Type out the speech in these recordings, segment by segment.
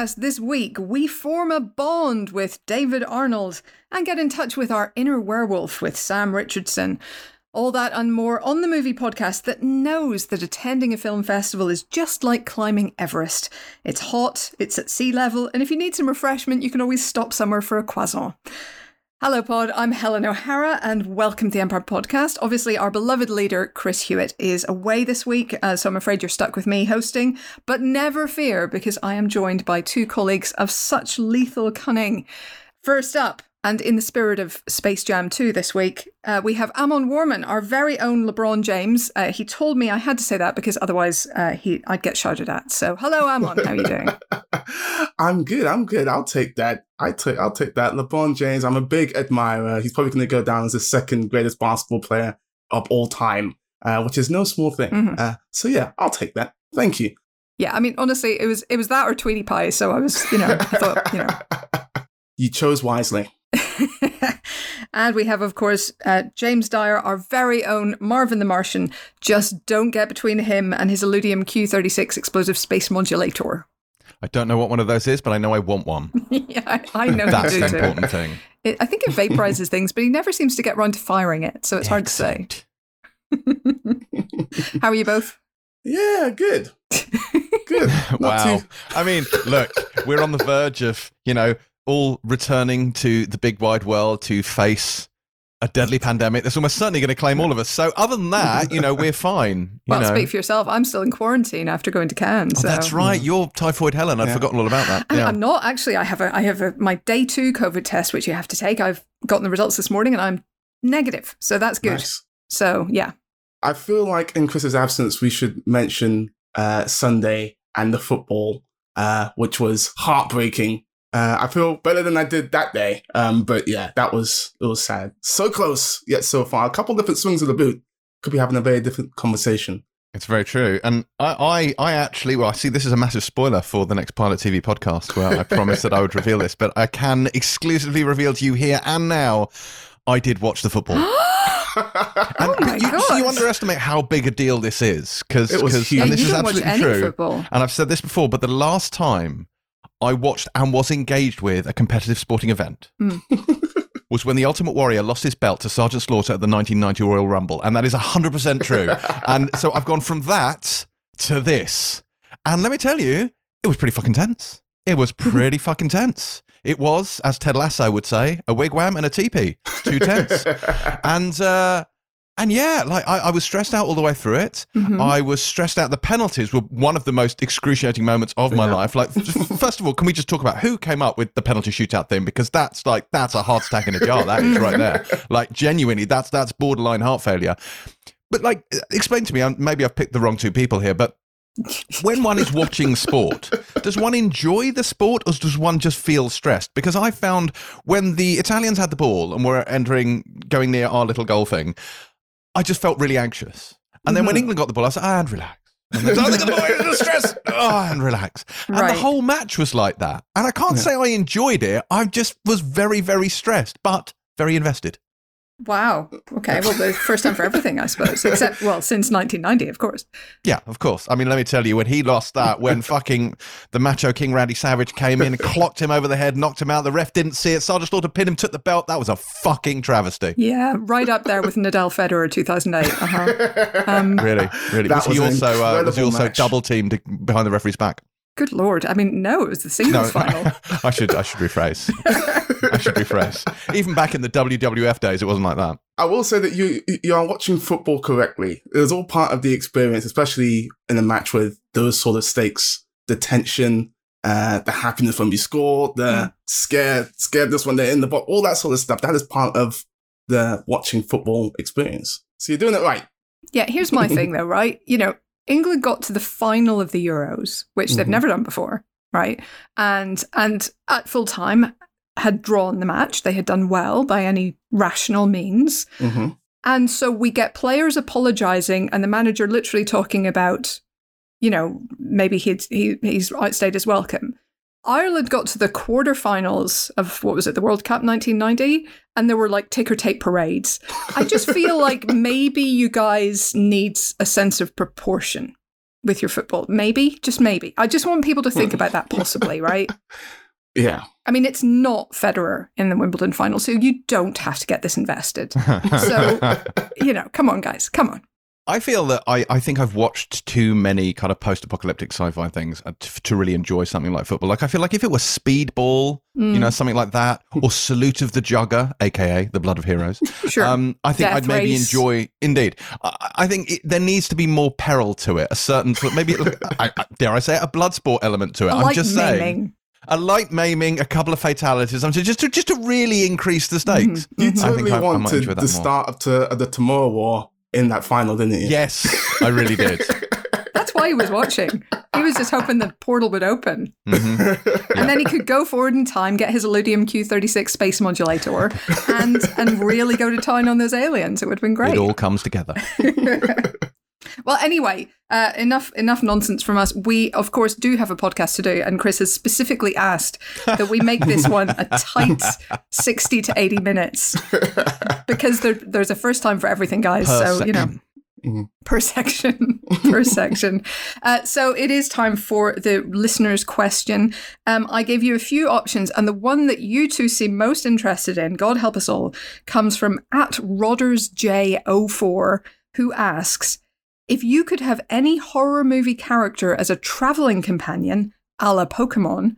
podcast this week, we form a bond with David Arnold and get in touch with our inner werewolf with Sam Richardson. All that and more on the movie podcast that knows that attending a film festival is just like climbing Everest. It's hot, it's at sea level, and if you need some refreshment, you can always stop somewhere for a croissant. Hello, Pod. I'm Helen O'Hara, and welcome to the Empire Podcast. Obviously, our beloved leader, Chris Hewitt, is away this week, uh, so I'm afraid you're stuck with me hosting. But never fear, because I am joined by two colleagues of such lethal cunning. First up, and in the spirit of Space Jam 2 this week, uh, we have Amon Warmann, our very own LeBron James. Uh, he told me I had to say that because otherwise uh, he I'd get shouted at. So, hello, Amon. How are you doing? I'm good. I'm good. I'll take that. I take. I'll take that. LeBron James. I'm a big admirer. He's probably going to go down as the second greatest basketball player of all time, uh, which is no small thing. Mm-hmm. so yeah, I'll take that. Thank you. Yeah, I mean, honestly, it was it was that or Tweety Pie. So I was, you know, I thought, you know, you chose wisely. and we have, of course, uh, James Dyer, our very own Marvin the Martian. Just don't get between him and his Illudium Q36 explosive space modulator. I don't know what one of those is, but I know I want one. yeah, I, I know That's the important thing. It, I think it vaporizes things, but he never seems to get around to firing it, so it's hard to say. How are you both? Yeah, good. Good. wow. Too- I mean, look, we're on the verge of, you know, all returning to the big wide world to face a deadly pandemic that's almost certainly going to claim all of us. So, other than that, you know, we're fine. well, know. speak for yourself. I'm still in quarantine after going to Cannes. Oh, so. that's right. You're typhoid Helen. I'd yeah. forgotten all about that. Yeah. I'm not actually. I have a. I have a, my day two COVID test, which you have to take. I've gotten the results this morning, and I'm negative. So that's good. Nice. So yeah. I feel like in Chris's absence, we should mention uh, Sunday and the football, uh, which was heartbreaking uh, I feel better than I did that day. Um, but yeah, that was it was sad. So close yet so far. A couple different swings of the boot. Could be having a very different conversation. It's very true. And I, I, I actually, well, I see this is a massive spoiler for the next Pilot TV podcast where I promised that I would reveal this, but I can exclusively reveal to you here and now I did watch the football. oh my you, God. So you underestimate how big a deal this is because it was and this is absolutely true. Football. And I've said this before, but the last time I watched and was engaged with a competitive sporting event mm. was when the Ultimate Warrior lost his belt to Sergeant Slaughter at the 1990 Royal Rumble. And that is 100% true. and so I've gone from that to this. And let me tell you, it was pretty fucking tense. It was pretty fucking tense. It was, as Ted Lasso would say, a wigwam and a teepee. Too tense. and uh, and yeah, like I, I, was stressed out all the way through it. Mm-hmm. I was stressed out. The penalties were one of the most excruciating moments of my yeah. life. Like, first of all, can we just talk about who came up with the penalty shootout thing? Because that's like that's a heart attack in a jar. That is right there. Like, genuinely, that's that's borderline heart failure. But like, explain to me. Maybe I've picked the wrong two people here, but when one is watching sport, does one enjoy the sport or does one just feel stressed? Because I found when the Italians had the ball and were entering, going near our little goal thing, I just felt really anxious. And then when mm-hmm. England got the ball, I said, ah, and relax. And then, oh, the ball, stress. Oh, and relax. And right. the whole match was like that. And I can't yeah. say I enjoyed it. I just was very, very stressed, but very invested. Wow. Okay. Well, the first time for everything, I suppose. Except, well, since 1990, of course. Yeah, of course. I mean, let me tell you, when he lost that, when fucking the Macho King Randy Savage came in, clocked him over the head, knocked him out, the ref didn't see it. Sergeant Slaughter pinned him, took the belt. That was a fucking travesty. Yeah, right up there with Nadal Federer 2008. Uh-huh. Um, really, really. That was, was he also uh, was he also double teamed behind the referee's back? Good lord! I mean, no, it was the singles no, final. I should I should rephrase. I should rephrase. Even back in the WWF days, it wasn't like that. I will say that you you are watching football correctly. It was all part of the experience, especially in a match with those sort of stakes, the tension, uh, the happiness when we score, the mm. scared scaredness when they're in the box, all that sort of stuff. That is part of the watching football experience. So you're doing it right. Yeah, here's my thing though, right? You know, England got to the final of the Euros, which they've mm-hmm. never done before, right? And and at full time had drawn the match. They had done well by any rational means. Mm-hmm. And so we get players apologizing and the manager literally talking about, you know, maybe he'd, he, he's outstayed his welcome. Ireland got to the quarterfinals of what was it, the World Cup 1990, and there were like ticker tape parades. I just feel like maybe you guys need a sense of proportion. with your football. Maybe, just maybe. I just want people to think hmm. about that possibly, right? Yeah. I mean, it's not Federer in the Wimbledon final, so you don't have to get this invested. So, you know, come on, guys, come on. I feel that I, I think I've watched too many kind of post apocalyptic sci fi things uh, to, to really enjoy something like football. Like, I feel like if it was Speedball, you know, something like that, or Salute of the Jugger, aka The Blood of Heroes, Sure. um, I think Death I'd maybe Race. enjoy. Indeed, I, I think it, there needs to be more peril to it. A certain, maybe, I, I, dare I say, it, a blood sport element to it. I I'm like just saying, a light maiming, a couple of fatalities. I'm just just to, just to really increase the stakes. You I think totally I- I might wanted enjoy that the more. start of to, of the Tomorrow War in that final, didn't you? Yes, I really did. That's why he was watching. He was just hoping the portal would open. Mhm. And then he could go forward in time, get his Illudium Q36 space modulator, and and really go to town on those aliens. It would have been great. It all comes together. Well, anyway, uh, enough enough nonsense from us. We, of course, do have a podcast to do, and Chris has specifically asked that we make this one a tight sixty to eighty minutes because there, there's a first time for everything, guys. Per so you know, section. per section, per section. Uh, so it is time for the listener's question. Um, I gave you a few options, and the one that you two seem most interested in, God help us all, comes from at RoddersJ04, who asks If you could have any horror movie character as a traveling companion, a la Pokemon,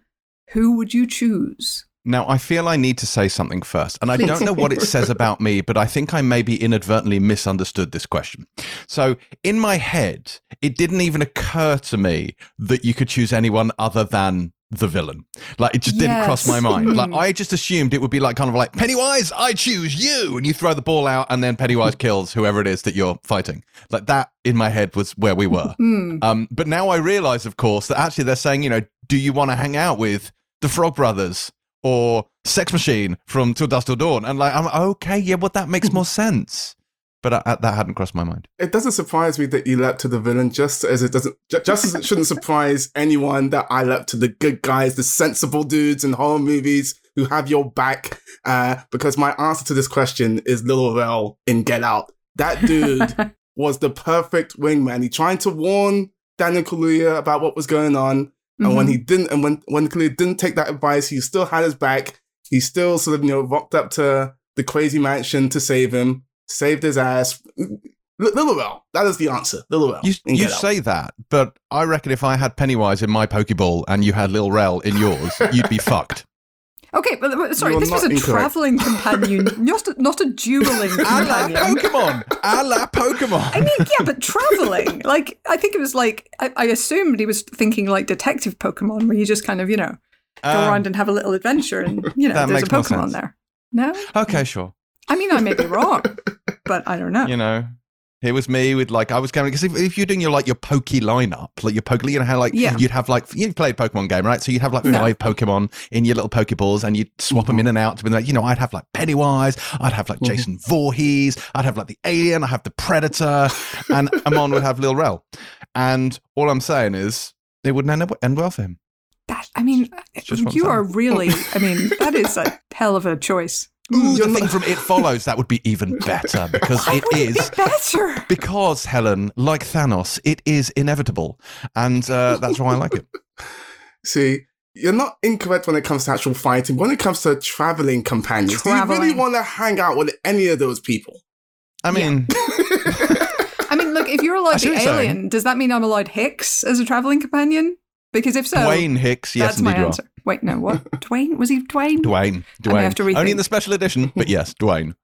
who would you choose? Now, I feel I need to say something first, and I don't know what it says about me, but I think I maybe inadvertently misunderstood this question. So, in my head, it didn't even occur to me that you could choose anyone other than the villain. Like, it just didn't cross my mind. Like, I just assumed it would be like kind of like Pennywise, I choose you, and you throw the ball out, and then Pennywise kills whoever it is that you're fighting. Like that in my head was where we were. Hmm. Um, but now I realize, of course, that actually they're saying, you know, do you want to hang out with the Frog Brothers or Sex Machine from Till Dusk Till Dawn? And like, I'm okay, yeah, well, that makes more sense. But uh, that hadn't crossed my mind. It doesn't surprise me that you leapt to the villain, just as it doesn't, just as it shouldn't surprise anyone that I leapt to the good guys, the sensible dudes in horror movies who have your back. Uh, because my answer to this question is Lil Rel in Get Out. That dude was the perfect wingman. He tried to warn Daniel Kaluuya about what was going on, and when he didn't, and when when Kaluuya didn't take that advice, he still had his back. He still sort of you know rocked up to the crazy mansion to save him, saved his ass. L- Rel, that is the answer. Lil Rel. You, you say that, but I reckon if I had Pennywise in my Pokeball and you had Lil Rel in yours, you'd be fucked. Okay, but but sorry, You're this was a incorrect. traveling companion, not a, not a dueling A la companion. Pokemon! A la Pokemon! I mean, yeah, but traveling. Like, I think it was like, I, I assumed he was thinking like Detective Pokemon, where you just kind of, you know, go Um, around and have a little adventure and, you know, there's a Pokemon there. No? okay, sure. I mean, I may be wrong, but I don't know. you know here was me with like I was going because if, if you're doing your like your pokey lineup, like your poke, you know how like Yeah. you'd have like you played Pokemon game right, so you'd have like No. five Pokemon in your little Pokeballs, and you'd swap them in and out to be like you know I'd have like Pennywise, I'd have like mm-hmm. Jason Voorhees, I'd have like the Alien, I have the Predator, and Amon would have Lil Rel, and all I'm saying is it wouldn't end, up, end well for him. That, I mean, just what I'm you are really, I mean, that is a hell of a choice. Ooh, the thing from It Follows that would be even better because Why it would is be better? Because, Helen, like Thanos, it is inevitable. And uh, that's why I like it. See, you're not incorrect when it comes to actual fighting. When it comes to traveling companions, do you really want to hang out with any of those people? I mean, I mean, look, if you're I allowed see the what you're alien, does that mean I'm allowed Hicks as a traveling companion? Because if so, Dwayne Hicks, yes, that's my you are. answer. Wait, no, what? Dwayne? Was he Dwayne? Dwayne. I have Dwayne. to Only in the special edition, but yes, Dwayne.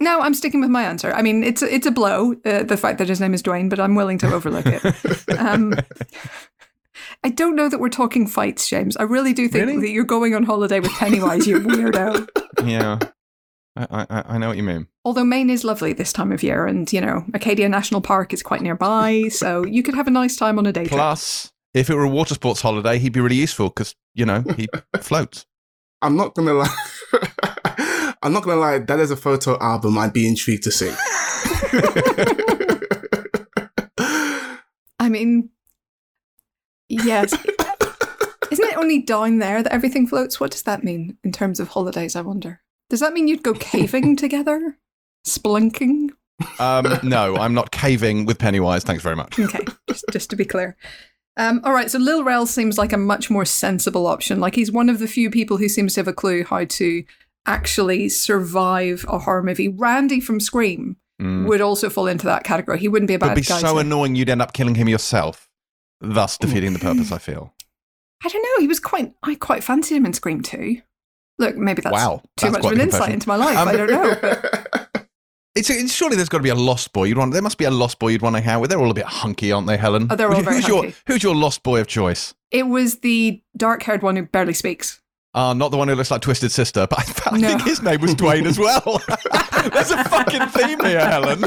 No, I'm sticking with my answer. I mean, it's a, it's a blow, uh, the fact that his name is Dwayne, but I'm willing to overlook it. Um, I don't know that we're talking fights, James. I really do think Really? that you're going on holiday with Pennywise, you weirdo. Yeah. I, I, I know what you mean. Although Maine is lovely this time of year, and you know, Acadia National Park is quite nearby, so you could have a nice time on a day trip. Plus, if it were a water sports holiday, he'd be really useful because, you know, he floats. I'm not gonna lie. I'm not gonna lie. That is a photo album I'd be intrigued to see. I mean, yes. Isn't it only down there that everything floats? What does that mean in terms of holidays, I wonder? Does that mean you'd go caving together? Splunking? Um, no, I'm not caving with Pennywise. Thanks very much. Okay, just, just to be clear. Um, all right, so Lil Rel seems like a much more sensible option. Like he's one of the few people who seems to have a clue how to actually survive a horror movie. Randy from Scream Mm. would also fall into that category. He wouldn't be a bad It'd be so to- annoying you'd end up killing him yourself, thus defeating the purpose. I feel. I don't know. He was quite. I quite fancied him in Scream 2. Look, maybe that's wow, too that's much of an the insight into my life. Um, I don't know. But It's, it's surely there's got to be a lost boy you'd want. There must be a lost boy you'd want to hang out with. They're all a bit hunky, aren't they, Helen? Oh, they're all very who's your hunky. Who's your lost boy of choice? it was the dark-haired one who barely speaks. Uh, not the one who looks like Twisted Sister, but I, I No. think his name was Dwayne as well. There's a fucking theme here, Helen.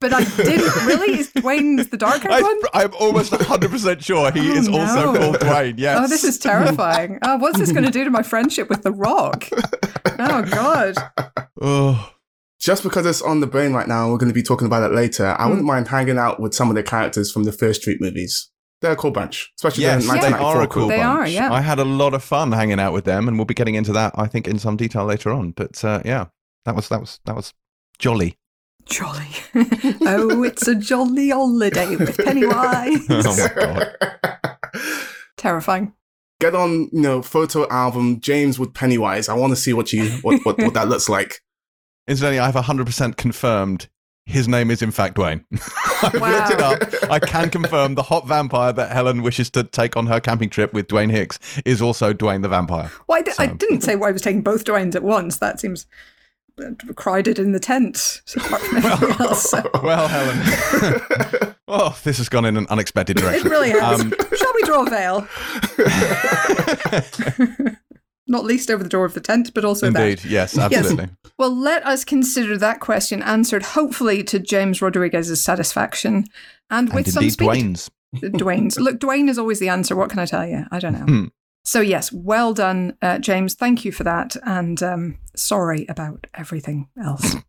But I didn't really. Is Dwayne the dark-haired one? I, I'm almost 100% sure he Oh, is also called Dwayne. Yes. Oh, this is terrifying. Oh, what's this going to do to my friendship with The Rock? Oh, God. Oh, Just because it's on the brain right now, we're going to be talking about it later. I Hmm. wouldn't mind hanging out with some of the characters from the Fear Street movies. They're a cool bunch, especially yes, the they are a cool crew. They are, yeah. I had a lot of fun hanging out with them, and we'll be getting into that, I think, in some detail later on. But uh, yeah, that was that was that was jolly. Jolly. oh, it's a jolly holiday with Pennywise. Oh my god. Terrifying. Get on, you know, photo album James with Pennywise. I want to see what you what, what, what that looks like. Incidentally, I have 100% confirmed his name is in fact Dwayne. I looked it up. I can confirm the hot vampire that Helen wishes to take on her camping trip with Dwayne Hicks is also Dwayne the vampire. Well, I, di- I didn't say why I was taking both Dwaynes at once. That seems uh, crowded in the tent. So anything else. so- Well, Helen. oh, this has gone in an unexpected It direction. really has. Um, Shall we draw a veil? Not least over the door of the tent, but also that. Indeed, yes, absolutely. Well, let us consider that question answered, hopefully to James Rodriguez's satisfaction, and with and some indeed, speed. Dwayne's. Dwayne's. Look, Dwayne is always the answer. What can I tell you? I don't know. Hmm. So yes, well done, uh, James. Thank you for that, and um, sorry about everything else.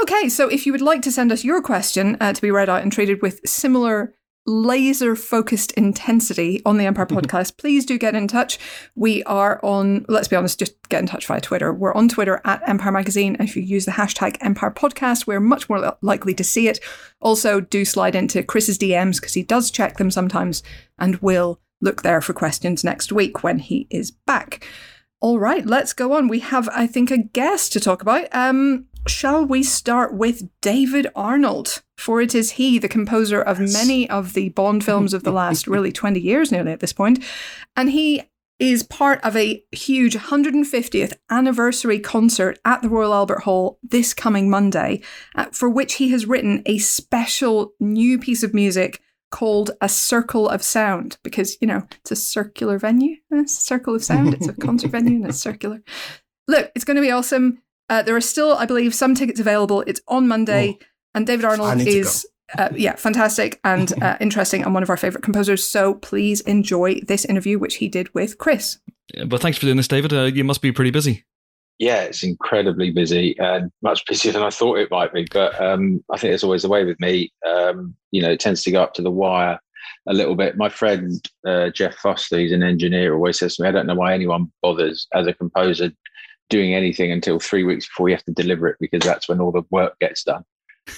Okay, so if you would like to send us your question uh, to be read out and treated with similar laser focused intensity on the Empire podcast, please do get in touch. We are on, let's be honest, just get in touch via Twitter. We're on Twitter at Empire Magazine. If you use the hashtag Empire Podcast, we're much more likely to see it. Also, do slide into Chris's DMs because he does check them sometimes and will look there for questions next week when he is back. All right, let's go on. We have, I think, a guest to talk about. Um, shall we start with David Arnold? For it is he, the composer of many of the Bond films of the last really 20 years nearly at this point. And he is part of a huge 150th anniversary concert at the Royal Albert Hall this coming Monday, uh, for which he has written a special new piece of music called A Circle of Sound, because, you know, it's a circular venue, a circle of sound. It's a concert venue and it's circular. Look, it's going to be awesome. Uh, there are still, I believe, some tickets available. It's on Monday, and David Arnold is, uh, yeah, fantastic and uh, interesting and one of our favorite composers. So please enjoy this interview, which he did with Chris. Yeah, But thanks for doing this, David. Uh, you must be pretty busy. Yeah, it's incredibly busy and much busier than I thought it might be. But um, I think it's always the way with me. Um, you know, it tends to go up to the wire a little bit. My friend uh, Jeff Foster, he's an engineer, always says to me, I don't know why anyone bothers as a composer doing anything until three weeks before you have to deliver it because that's when all the work gets done.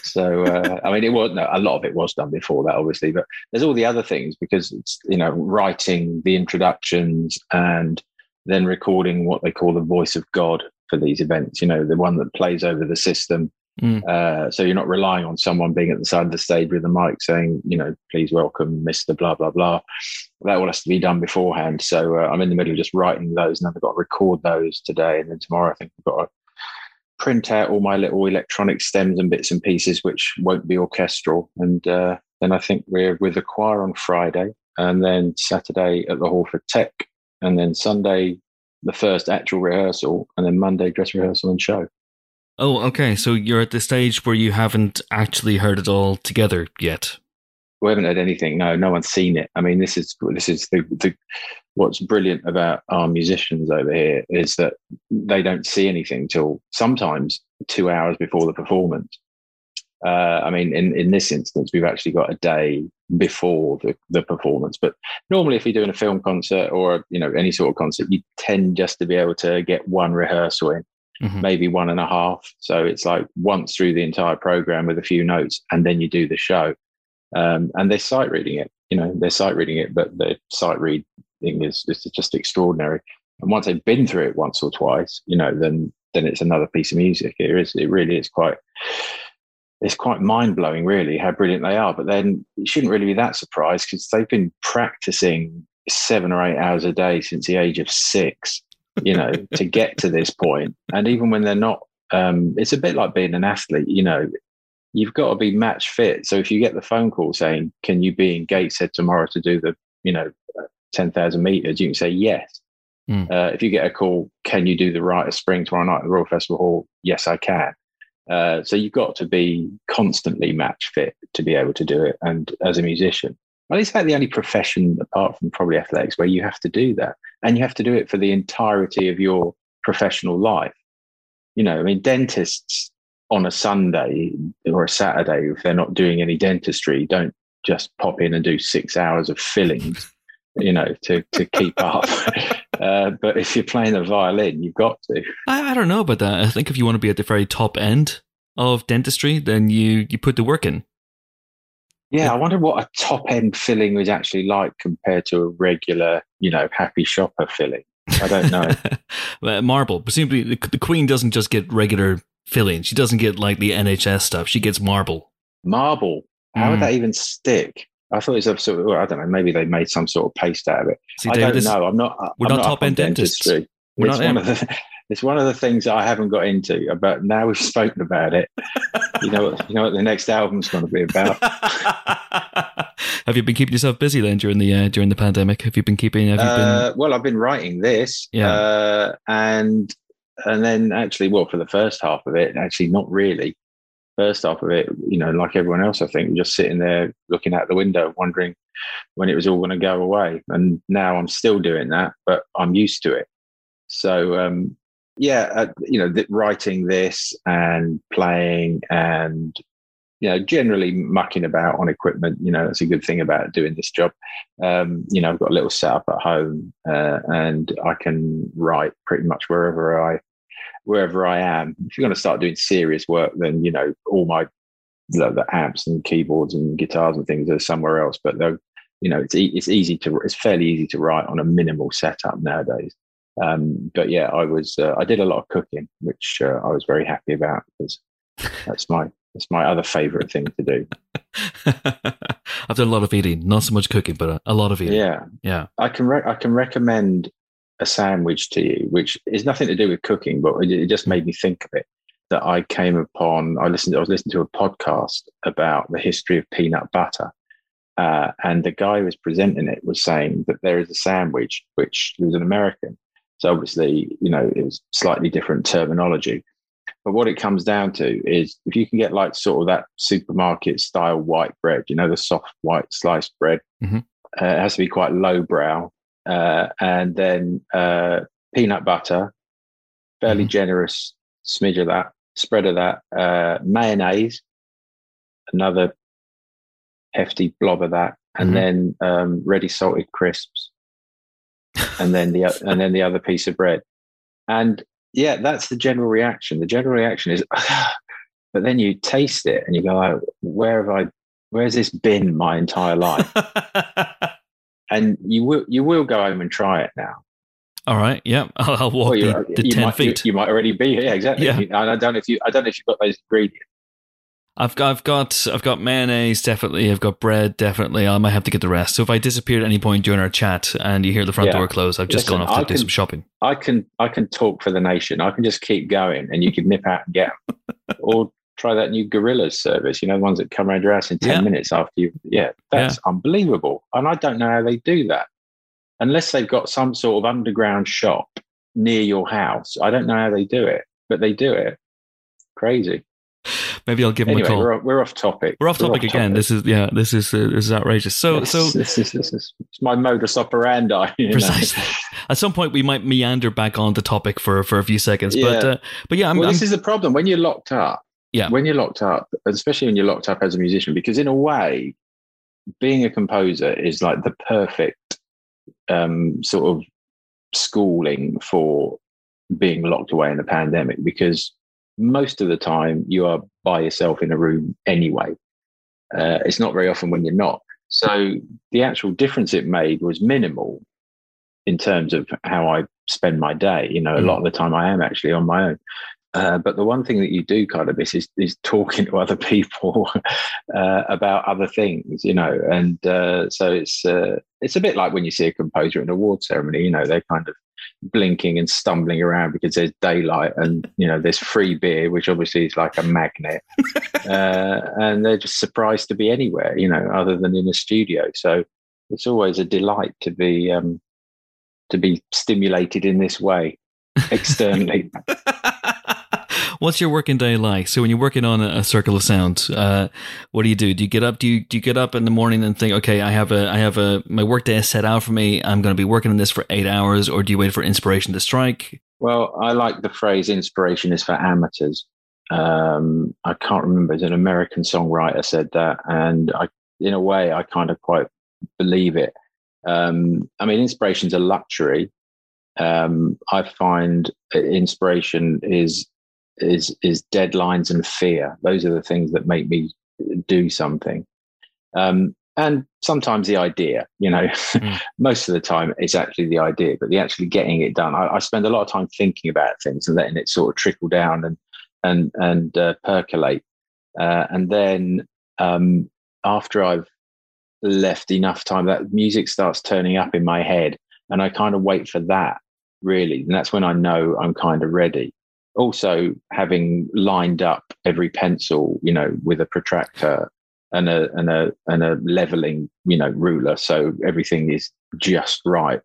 So, uh, I mean, it was no, a lot of it was done before that, obviously, but there's all the other things because it's, you know, writing the introductions and then recording what they call the voice of God for these events, you know, the one that plays over the system. Mm. Uh, so you're not relying on someone being at the side of the stage with a mic saying, you know, please welcome Mr. Blah, blah, blah. That all has to be done beforehand. So uh, I'm in the middle of just writing those and then I've got to record those today. And then tomorrow I think I've got to print out all my little electronic stems and bits and pieces, which won't be orchestral. And uh, then I think we're with the choir on Friday and then Saturday at the Hall for Tech and then Sunday the first actual rehearsal and then Monday dress rehearsal and show. Oh, okay. So you're at the stage where you haven't actually heard it all together yet. We haven't heard anything. No, no one's seen it. I mean, this is this is the, the what's brilliant about our musicians over here is that they don't see anything till sometimes two hours before the performance. Uh, I mean, in, in this instance, we've actually got a day before the, the performance. But normally, if you're doing a film concert or you know any sort of concert, you tend just to be able to get one rehearsal in. Mhm. maybe one and a half. So it's like once through the entire program with a few notes, and then you do the show. Um, and they're sight reading it, you know, they're sight reading it, but the sight reading is, is just extraordinary. And once they've been through it once or twice, you know, then then it's another piece of music. It is, it really is quite, it's quite mind blowing, really, how brilliant they are. But then you shouldn't really be that surprised because they've been practicing seven or eight hours a day since the age of six, you know, to get to this point. And even when they're not, um, it's a bit like being an athlete, you know, you've got to be match fit. So if you get the phone call saying, "Can you be in Gateshead tomorrow to do the, you know, ten thousand meters?" You can say yes. Mm. Uh, if you get a call, "Can you do the Rite of Spring tomorrow night at the Royal Festival Hall?" Yes, I can. Uh, so you've got to be constantly match fit to be able to do it. And as a musician, well, it's about the only profession apart from probably athletics where you have to do that, and you have to do it for the entirety of your professional life. You know, I mean, dentists on a Sunday or a Saturday, if they're not doing any dentistry, don't just pop in and do six hours of fillings, you know, to, to keep up. uh, but if you're playing the violin, you've got to. I, I don't know about that. I think if you want to be at the very top end of dentistry, then you you put the work in. Yeah, I wonder what a top end filling is actually like compared to a regular, you know, happy shopper filling. I don't know. Marble. Presumably, the, the Queen doesn't just get regular filling. She doesn't get like the NHS stuff. She gets marble. Marble. How would Mm. that even stick? I thought it was a sort of, well, I don't know, maybe they made some sort of paste out of it. See, I David, don't know. I'm not. we're I'm not top-end on dentists. dentistry. We're it's not one of the. It's one of the things that I haven't got into. But now we've spoken about it. You know, what, you know what the next album's going to be about. have you been keeping yourself busy then during the uh, during the pandemic? Have you been keeping? Have you Uh, well, I've been writing this, Yeah. uh, and and then actually, well, for the first half of it, actually, not really. First half of it, you know, like everyone else, I think, just sitting there looking out the window, wondering when it was all going to go away. And now I'm still doing that, but I'm used to it. So, um, yeah, uh, you know, writing this and playing and you know, generally mucking about on equipment. You know, that's a good thing about doing this job um, you know, I've got a little setup at home, uh, and I can write pretty much wherever I wherever I am. If you're going to start doing serious work, then you know all my the, the amps and keyboards and guitars and things are somewhere else. But you know, it's e- it's easy to it's fairly easy to write on a minimal setup nowadays. Um, but yeah, I was uh, I did a lot of cooking, which uh, I was very happy about because that's my that's my other favorite thing to do. I've done a lot of eating, not so much cooking, but a, a lot of eating. Yeah, yeah. I can re- I can recommend a sandwich to you, which is nothing to do with cooking, but it, it just made me think of it. That I came upon. I listened. I was listening to a podcast about the history of peanut butter, uh, and the guy who was presenting it was saying that there is a sandwich which he was an American, so obviously you know it was slightly different terminology. But what it comes down to is if you can get like sort of that supermarket style white bread, you know, the soft white sliced bread, Mhm. uh, it has to be quite lowbrow, uh, and then uh, peanut butter, fairly Mhm. generous smidge of that, spread of that, uh, mayonnaise, another hefty blob of that, and Mhm. then um, ready salted crisps, and then the and then the other piece of bread, and yeah, that's the general reaction. The general reaction is, but then you taste it and you go, oh, where have I? Where's this been my entire life? and you will you will go home and try it now. All right. Yeah. I'll, I'll walk Well, you, the, the you ten might, feet. You, might already be here. Yeah, exactly. Yeah. And I don't know if you I don't know if you've got those ingredients. I've got, I've got, I've got mayonnaise definitely. I've got bread definitely. I might have to get the rest. So if I disappear at any point during our chat and you hear the front Yeah. door close, I've just Listen, gone off to I do can- some shopping. I can I can talk for the nation. I can just keep going, and you can nip out and get or try that new Gorillas service. You know, the ones that come around your house in ten Yeah. minutes after you. Yeah, that's unbelievable, and I don't know how they do that unless they've got some sort of underground shop near your house. I don't know how they do it, but they do it. Crazy. Maybe I'll give him Anyway, a call. we're, we're off topic. We're off topic again. This is yeah. This is uh, this is outrageous. So This- so this is, this is it's my modus operandi. you know. precisely. At some point, we might meander back on the topic for for a few seconds. But Yeah. uh, but yeah, I'm, well, I'm this is the problem when you're locked up. Yeah. When you're locked up, especially when you're locked up as a musician, because in a way, being a composer is like the perfect um, sort of schooling for being locked away in the pandemic because most of the time you are by yourself in a room anyway. Uh, it's not very often when you're not. So the actual difference it made was minimal in terms of how I spend my day. You know, a lot of the time I am actually on my own. Uh, but the one thing that you do kind of miss is, is talking to other people uh, about other things, you know. And uh, so it's uh, it's a bit like when you see a composer at an award ceremony. You know, they're kind of blinking and stumbling around because there's daylight and you know there's free beer, which obviously is like a magnet, uh, and they're just surprised to be anywhere, you know, other than in a studio. So it's always a delight to be um, to be stimulated in this way externally. What's your working day like? So when you're working on a, a circle of sound, uh, what do you do? Do you get up? Do you do you get up in the morning and think, okay, I have a I have a my work day is set out for me. I'm going to be working on this for eight hours, or do you wait for inspiration to strike? Well, I like the phrase "inspiration is for amateurs." Um, I can't remember. It's an American songwriter said that, and I, in a way, I kind of quite believe it. Um, I mean, inspiration's a luxury. Um, I find inspiration is is is deadlines and fear. Those are the things that make me do something. Um, and sometimes the idea, you know, mm. most of the time it's actually the idea, but the actually getting it done. I, I, spend a lot of time thinking about things and letting it sort of trickle down and and and uh, percolate. Uh, and then um, after I've left enough time, that music starts turning up in my head, and I kind of wait for that really, and that's when I know I'm kind of ready also having lined up every pencil, you know, with a protractor and a and a and a leveling, you know, ruler, so everything is just right.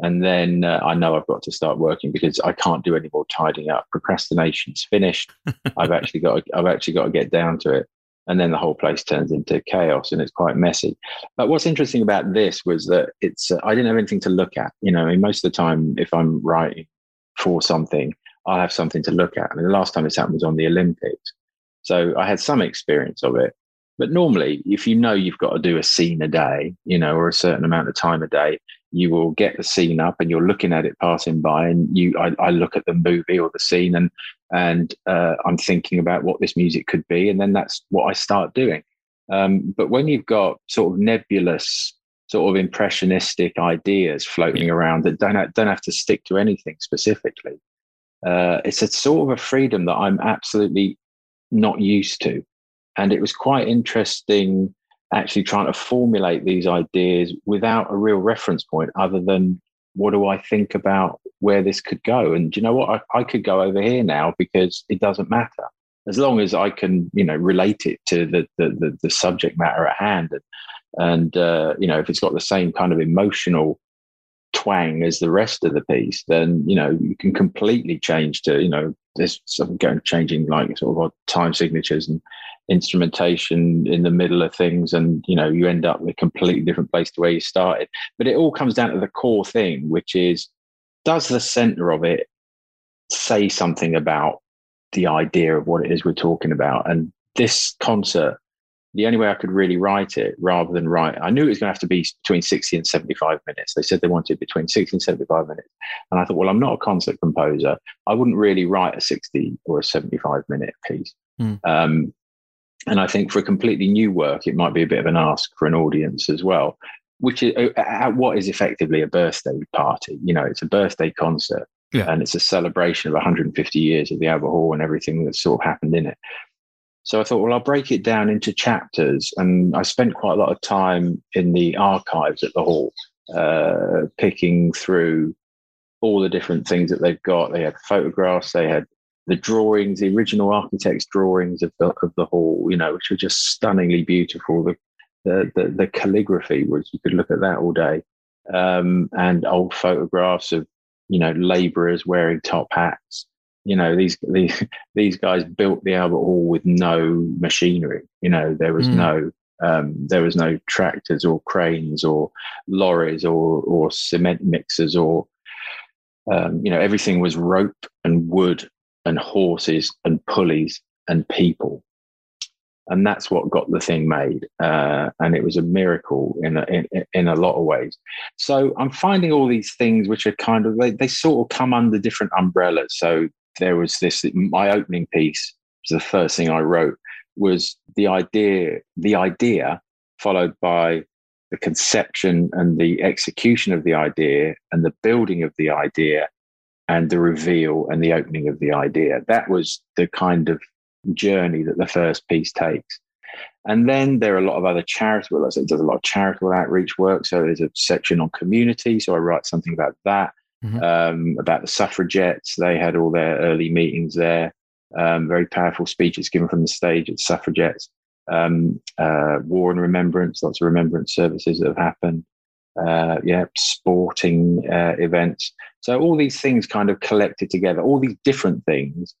And then uh, I know I've got to start working because I can't do any more tidying up. Procrastination's finished. I've actually got to, I've actually got to get down to it. And then the whole place turns into chaos and it's quite messy. But what's interesting about this was that it's uh, I didn't have anything to look at. You know, I mean, most of the time, if I'm writing for something, I'll have something to look at. I mean, the last time this happened was on the Olympics. So I had some experience of it. But normally, if you know you've got to do a scene a day, you know, or a certain amount of time a day, you will get the scene up and you're looking at it passing by and you I, I look at the movie or the scene and and uh, I'm thinking about what this music could be and then that's what I start doing. Um, but when you've got sort of nebulous sort of impressionistic ideas floating around that don't have, don't have to stick to anything specifically, uh, it's a sort of a freedom that I'm absolutely not used to. And it was quite interesting actually trying to formulate these ideas without a real reference point other than what do I think about where this could go? And you know what? I, I could go over here now because it doesn't matter. As long as I can, you know, relate it to the the, the, the subject matter at hand, and, and uh, you know, if it's got the same kind of emotional twang as the rest of the piece, then you know you can completely change to you know there's some going changing like sort of time signatures and instrumentation in the middle of things, and you know you end up in a completely different place to where you started. But it all comes down to the core thing, which is does the center of it say something about the idea of what it is we're talking about? And this concert the only way I could really write it rather than write, I knew it was going to have to be between 60 and 75 minutes. They said they wanted between 60 and 75 minutes. And I thought, well, I'm not a concert composer. I wouldn't really write a 60 or a 75 minute piece. Mm. Um, and I think for a completely new work, it might be a bit of an ask for an audience as well, which is uh, at what is effectively a birthday party. You know, it's a birthday concert. Yeah. And it's a celebration of 150 years of the Albert Hall and everything that's sort of happened in it. So I thought, well, I'll break it down into chapters. And I spent quite a lot of time in the archives at the hall, uh, picking through all the different things that they've got. They had photographs, they had the drawings, the original architect's drawings of the, of the hall, you know, which were just stunningly beautiful. The, the, the, the calligraphy was, you could look at that all day. Um, and old photographs of, you know, laborers wearing top hats you know these these these guys built the Albert Hall with no machinery. You know there was mm. no um, there was no tractors or cranes or lorries or or cement mixers or um, you know everything was rope and wood and horses and pulleys and people. and that's what got the thing made. Uh, and it was a miracle in a, in, in a lot of ways. So I'm finding all these things which are kind of they, they sort of come under different umbrellas. So there was this my opening piece the first thing I wrote was the idea the idea followed by the conception and the execution of the idea and the building of the idea and the reveal and the opening of the idea. That was the kind of journey that the first piece takes. And then there are a lot of other charitable, I said, there's a lot of charitable outreach work. So there's a section on community. So I write something about that, mm-hmm. um, about the suffragettes. They had all their early meetings there. Um, very powerful speeches given from the stage at suffragettes. Um, uh, war and remembrance, lots of remembrance services that have happened. Uh, yeah, sporting uh, events. So all these things kind of collected together, all these different things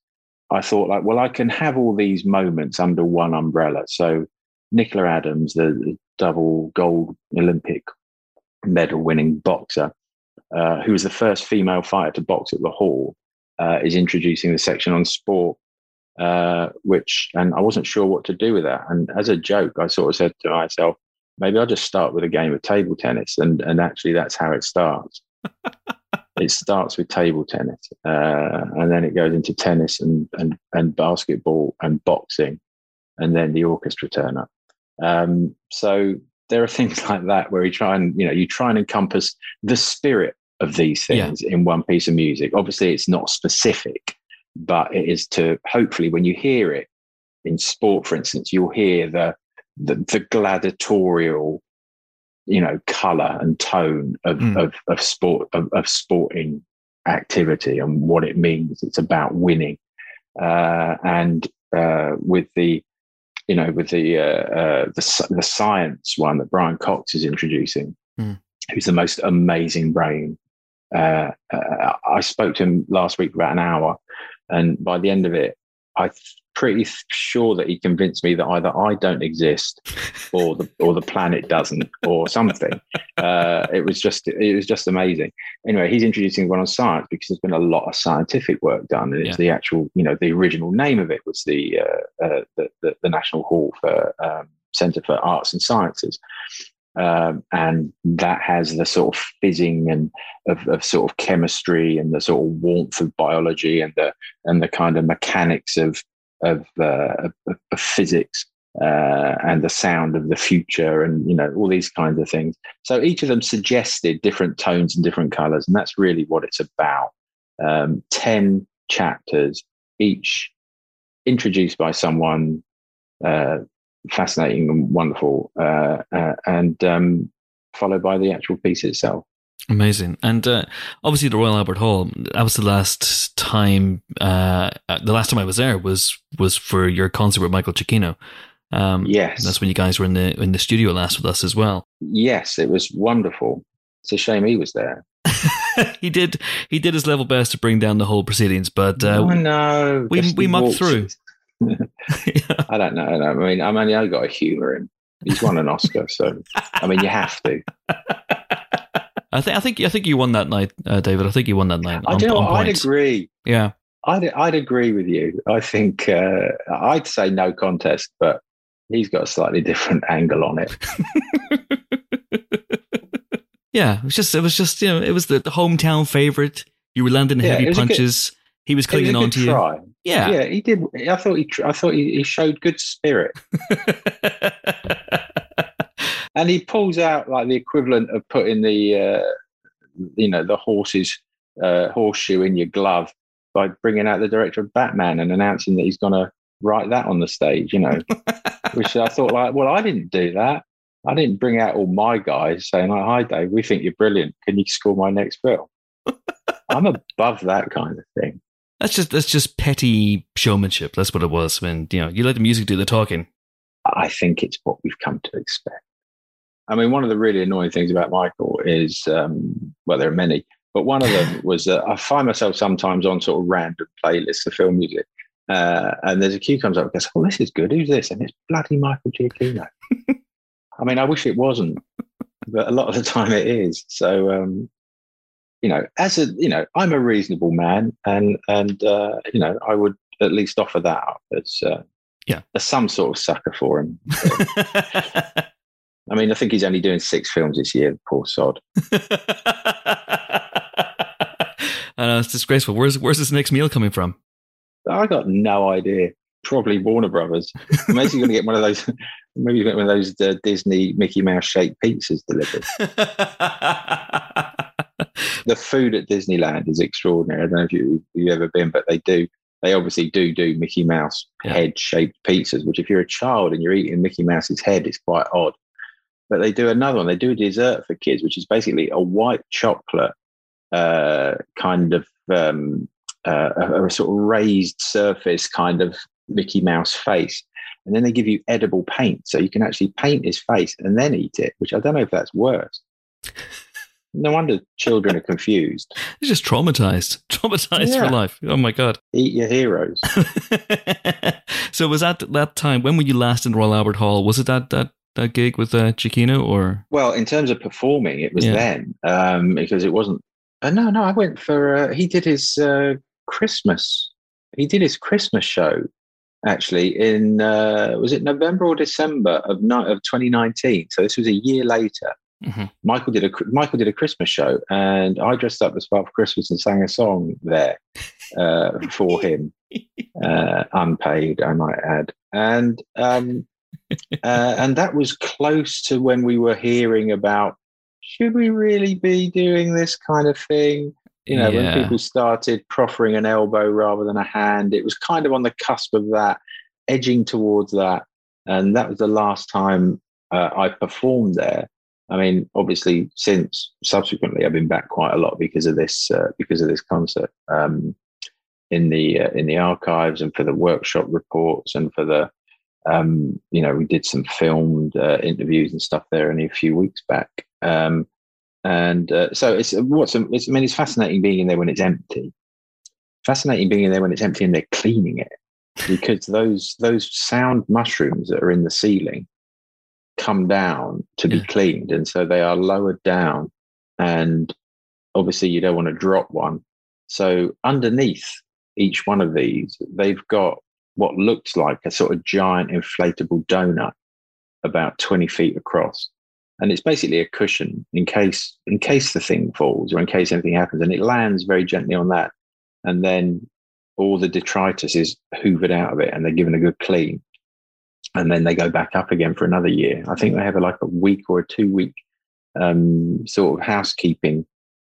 I thought like, well, I can have all these moments under one umbrella. So Nicola Adams, the, double gold Olympic medal winning boxer, uh, who was the first female fighter to box at the Hall, uh, is introducing the section on sport. Uh, which and I wasn't sure what to do with that. And as a joke, I sort of said to myself, maybe I'll just start with a game of table tennis, and and actually that's how it starts. it starts with table tennis, uh, and then it goes into tennis and, and, and basketball and boxing, and then the orchestra turn up. Um, so there are things like that where you try and you know you try and encompass the spirit of these things yeah. in one piece of music. Obviously, it's not specific, but it is to hopefully when you hear it in sport, for instance, you'll hear the the, the gladiatorial you know color and tone of mm. of, of sport of, of, sporting activity and what it means it's about winning uh, and uh, with the you know with the, uh, uh the the science one that brian cox is introducing mm. who's the most amazing brain uh, uh, i spoke to him last week for about an hour and by the end of it i pretty sure that he convinced me that either I don't exist or the or the planet doesn't or something. Uh, it was just it was just amazing. Anyway, he's introducing one on science because there's been a lot of scientific work done, and it's yeah. the actual you know the original name of it was the uh, uh, the, the, the, National Hall for um, Centre for Arts and Sciences. Um, and that has the sort of fizzing and of, of, sort of chemistry and the sort of warmth of biology and the and the kind of mechanics of of, uh, of, of, physics uh, and the sound of the future and you know all these kinds of things. So each of them suggested different tones and different colors and that's really what it's about. Um, 10 chapters each introduced by someone uh, fascinating and wonderful uh, uh, and um, followed by the actual piece itself Amazing, and uh, obviously the Royal Albert Hall. That was the last time. Uh, the last time I was there was was for your concert with Michael Giacchino. Um, yes, that's when you guys were in the in the studio last with us as well. Yes, it was wonderful. It's a shame he was there. he did he did his level best to bring down the whole proceedings, but uh, oh, no, we we mucked through. I don't know. I mean, I mean, I got to humour him. He's won an Oscar, so I mean, you have to. I think I think I think you won that night, uh, David. I think you won that night. I do. I'd agree. Yeah, I'd I'd agree with you. I think uh, I'd say no contest, but he's got a slightly different angle on it. yeah, it was just it was just you know it was the, the hometown favorite. You were landing yeah, heavy punches. Good, he was clinging on to try. you. Yeah, yeah, he did. I thought he I thought he, he showed good spirit. and he pulls out like the equivalent of putting the uh, you know the horse's uh, horseshoe in your glove by bringing out the director of Batman and announcing that he's going to write that on the stage. You know, which I thought like, well, I didn't do that. I didn't bring out all my guys saying like, "Hi, Dave, we think you're brilliant. Can you score my next film?" I'm above that kind of thing. That's just that's just petty showmanship. That's what it was. Mean, you know, you let the music do the talking. I think it's what we've come to expect. I mean, one of the really annoying things about Michael is, um, well, there are many, but one of them was that I find myself sometimes on sort of random playlists of film music. Uh, and there's a cue comes up and goes, Oh, this is good. Who's this? And it's bloody Michael Giacchino. I mean, I wish it wasn't, but a lot of the time it is. So, um, you know, as a, you know, I'm a reasonable man and, and, uh, you know, I would at least offer that up as, uh, Yeah. as some sort of succour for him. I mean, I think he's only doing six films this year. Poor sod. I know it's disgraceful. Where's where's this next meal coming from? I got no idea. Probably Warner Brothers. Maybe you're going to get one of those. Maybe you get one of those uh, Disney Mickey Mouse shaped pizzas delivered. the food at Disneyland is extraordinary. I don't know if you, you've ever been, but they do. They obviously do do Mickey Mouse Yeah. head shaped pizzas. Which, if you're a child and you're eating Mickey Mouse's head, it's quite odd. But they do another one. They do a dessert for kids, which is basically a white chocolate uh, kind of um, uh, a, a sort of raised surface kind of Mickey Mouse face. And then they give you edible paint. So you can actually paint his face and then eat it, which I don't know if that's worse. No wonder children are confused. He's just traumatized, traumatized Yeah. for life. Oh my god. Eat your heroes. so was that that time? When were you last in Royal Albert Hall? Was it that that that gig with uh, Chiquino or? Well, in terms of performing, it was Yeah. then um, because it wasn't. Uh, no, no, I went for. Uh, he did his uh, Christmas. He did his Christmas show actually in uh, was it November or December of ni- of 2019. So this was a year later. Mhm. Michael did a Michael did a Christmas show, and I dressed up as Father Christmas and sang a song there uh, for him, uh, unpaid, I might add, and um, uh, and that was close to when we were hearing about should we really be doing this kind of thing? You know, Yeah. when people started proffering an elbow rather than a hand, it was kind of on the cusp of that, edging towards that, and that was the last time uh, I performed there. I mean, obviously, since subsequently, I've been back quite a lot because of this uh, because of this concert um, in the uh, in the archives and for the workshop reports and for the um, you know we did some filmed uh, interviews and stuff there only a few weeks back. Um, and uh, so it's what's it's, I mean, it's fascinating being in there when it's empty. Fascinating being in there when it's empty and they're cleaning it because those those sound mushrooms that are in the ceiling come down to be cleaned and so they are lowered down and obviously you don't want to drop one so underneath each one of these they've got what looked like a sort of giant inflatable donut about 20 feet across. And it's basically a cushion in case in case the thing falls or in case anything happens. And it lands very gently on that. And then all the detritus is hoovered out of it and they're given a good clean. And then they go back up again for another year. I think they have a, like a week or a two week um, sort of housekeeping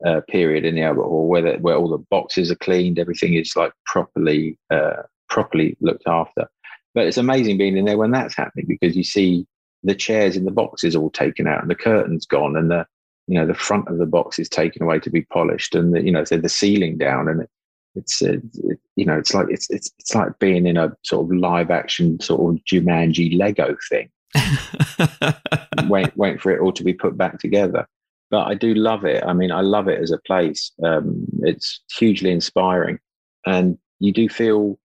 uh, period in the Albert Hall where the, where all the boxes are cleaned everything is like properly uh, properly looked after. But it's amazing being in there when that's happening because you see the chairs in the boxes all taken out and the curtains gone and the you know the front of the box is taken away to be polished and the, you know so the ceiling down and it, it's uh, it, you know it's like it's it's it's like being in a sort of live action sort of Jumanji Lego thing. Wait wait for it all to be put back together. But I do love it. I mean I love it as a place. Um, it's hugely inspiring and you do feel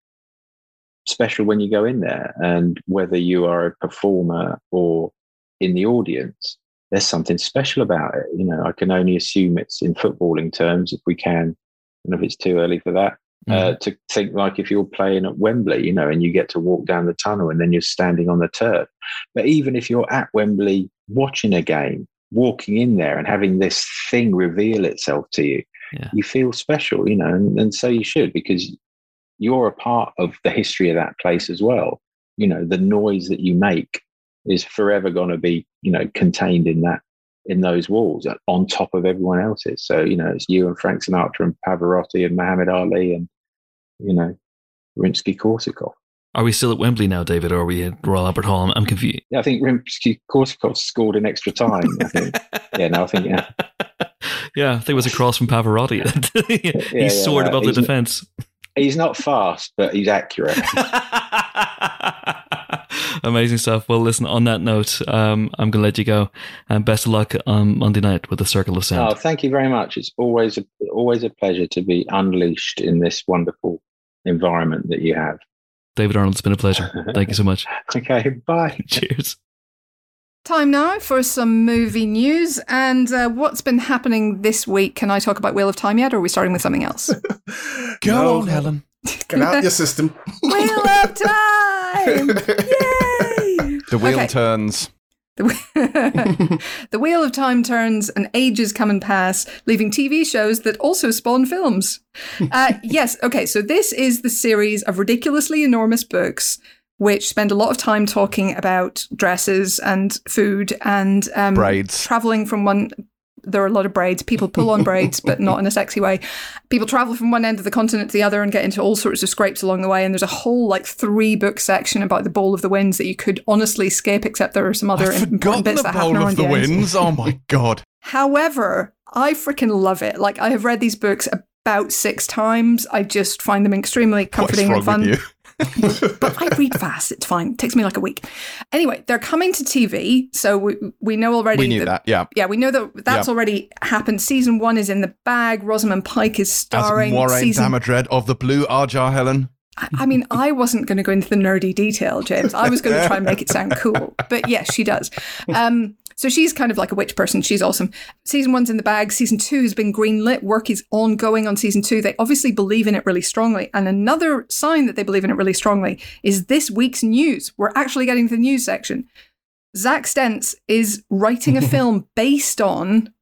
special when you go in there and whether you are a performer or in the audience there's something special about it. You know i can only assume it's in footballing terms if we can and if it's too early for that. Uh, to think like if you're playing at wembley you know and you get to walk down the tunnel and then you're standing on the turf. But even if you're at wembley watching a game walking in there and having this thing reveal itself to you Yeah. you feel special you know and, and so you should because you're a part of the history of that place as well. You know, the noise that you make is forever going to be, you know, contained in that, in those walls uh, on top of everyone else's. So, you know, it's you and Frank Sinatra and Pavarotti and Muhammad Ali and, you know, Rimsky Korsakov. Are we still at Wembley now, David, or are we at Royal Albert Hall? I'm, I'm confused. Yeah, I think Rimsky Korsakov scored in extra time. I think. yeah, no, I think, yeah. yeah, I think it was across from Pavarotti. he yeah, soared no, above the defence. He's not fast, but he's accurate. Amazing stuff. Well, listen, on that note, um, I'm going to let you go. And best of luck on Monday night with the Circle of Sound. Oh, thank you very much. It's always a, always a pleasure to be unleashed in this wonderful environment that you have. David Arnold, it's been a pleasure. Thank you so much. Okay, bye. Cheers. Time now for some movie news. And uh, what's been happening this week? Can I talk about Wheel of Time yet, or are we starting with something else? Go No. on, Helen. Get out your system. Wheel of Time! time! Yay! The wheel Okay. turns. The, the wheel of time turns and ages come and pass, leaving TV shows that also spawn films. Uh, yes, okay, so this is the series of ridiculously enormous books which spend a lot of time talking about dresses and food and um, Braids. traveling from one. There are a lot of braids. People pull on braids, but not in a sexy way. People travel from one end of the continent to the other and get into all sorts of scrapes along the way. And there's a whole like three book section about the Bowl of the Winds that you could honestly skip, except there are some other important bits that happen around of the the winds. Oh my god. However, I freaking love it. Like I have read these books about six times. I just find them extremely comforting and fun. but I read fast. It's fine. It takes me like a week. Anyway, they're coming to TV, so we we know already. We knew that. Yeah. Yeah, we know that that's Yeah. already happened. Season one is in the bag. Rosamund Pike is As starring. Moiraine Season, Damodred of the Blue Ajah Helen. I I mean, I wasn't going to go into the nerdy detail, James. I was going to try and make it sound cool, but yes, she does. Um, so she's kind of like a witch person. She's awesome. Season one's in the bag. Season two has been greenlit. Work is ongoing on season two. They obviously believe in it really strongly. And another sign that they believe in it really strongly is this week's news. We're actually getting to the news section. Zach Stentz is writing a film based on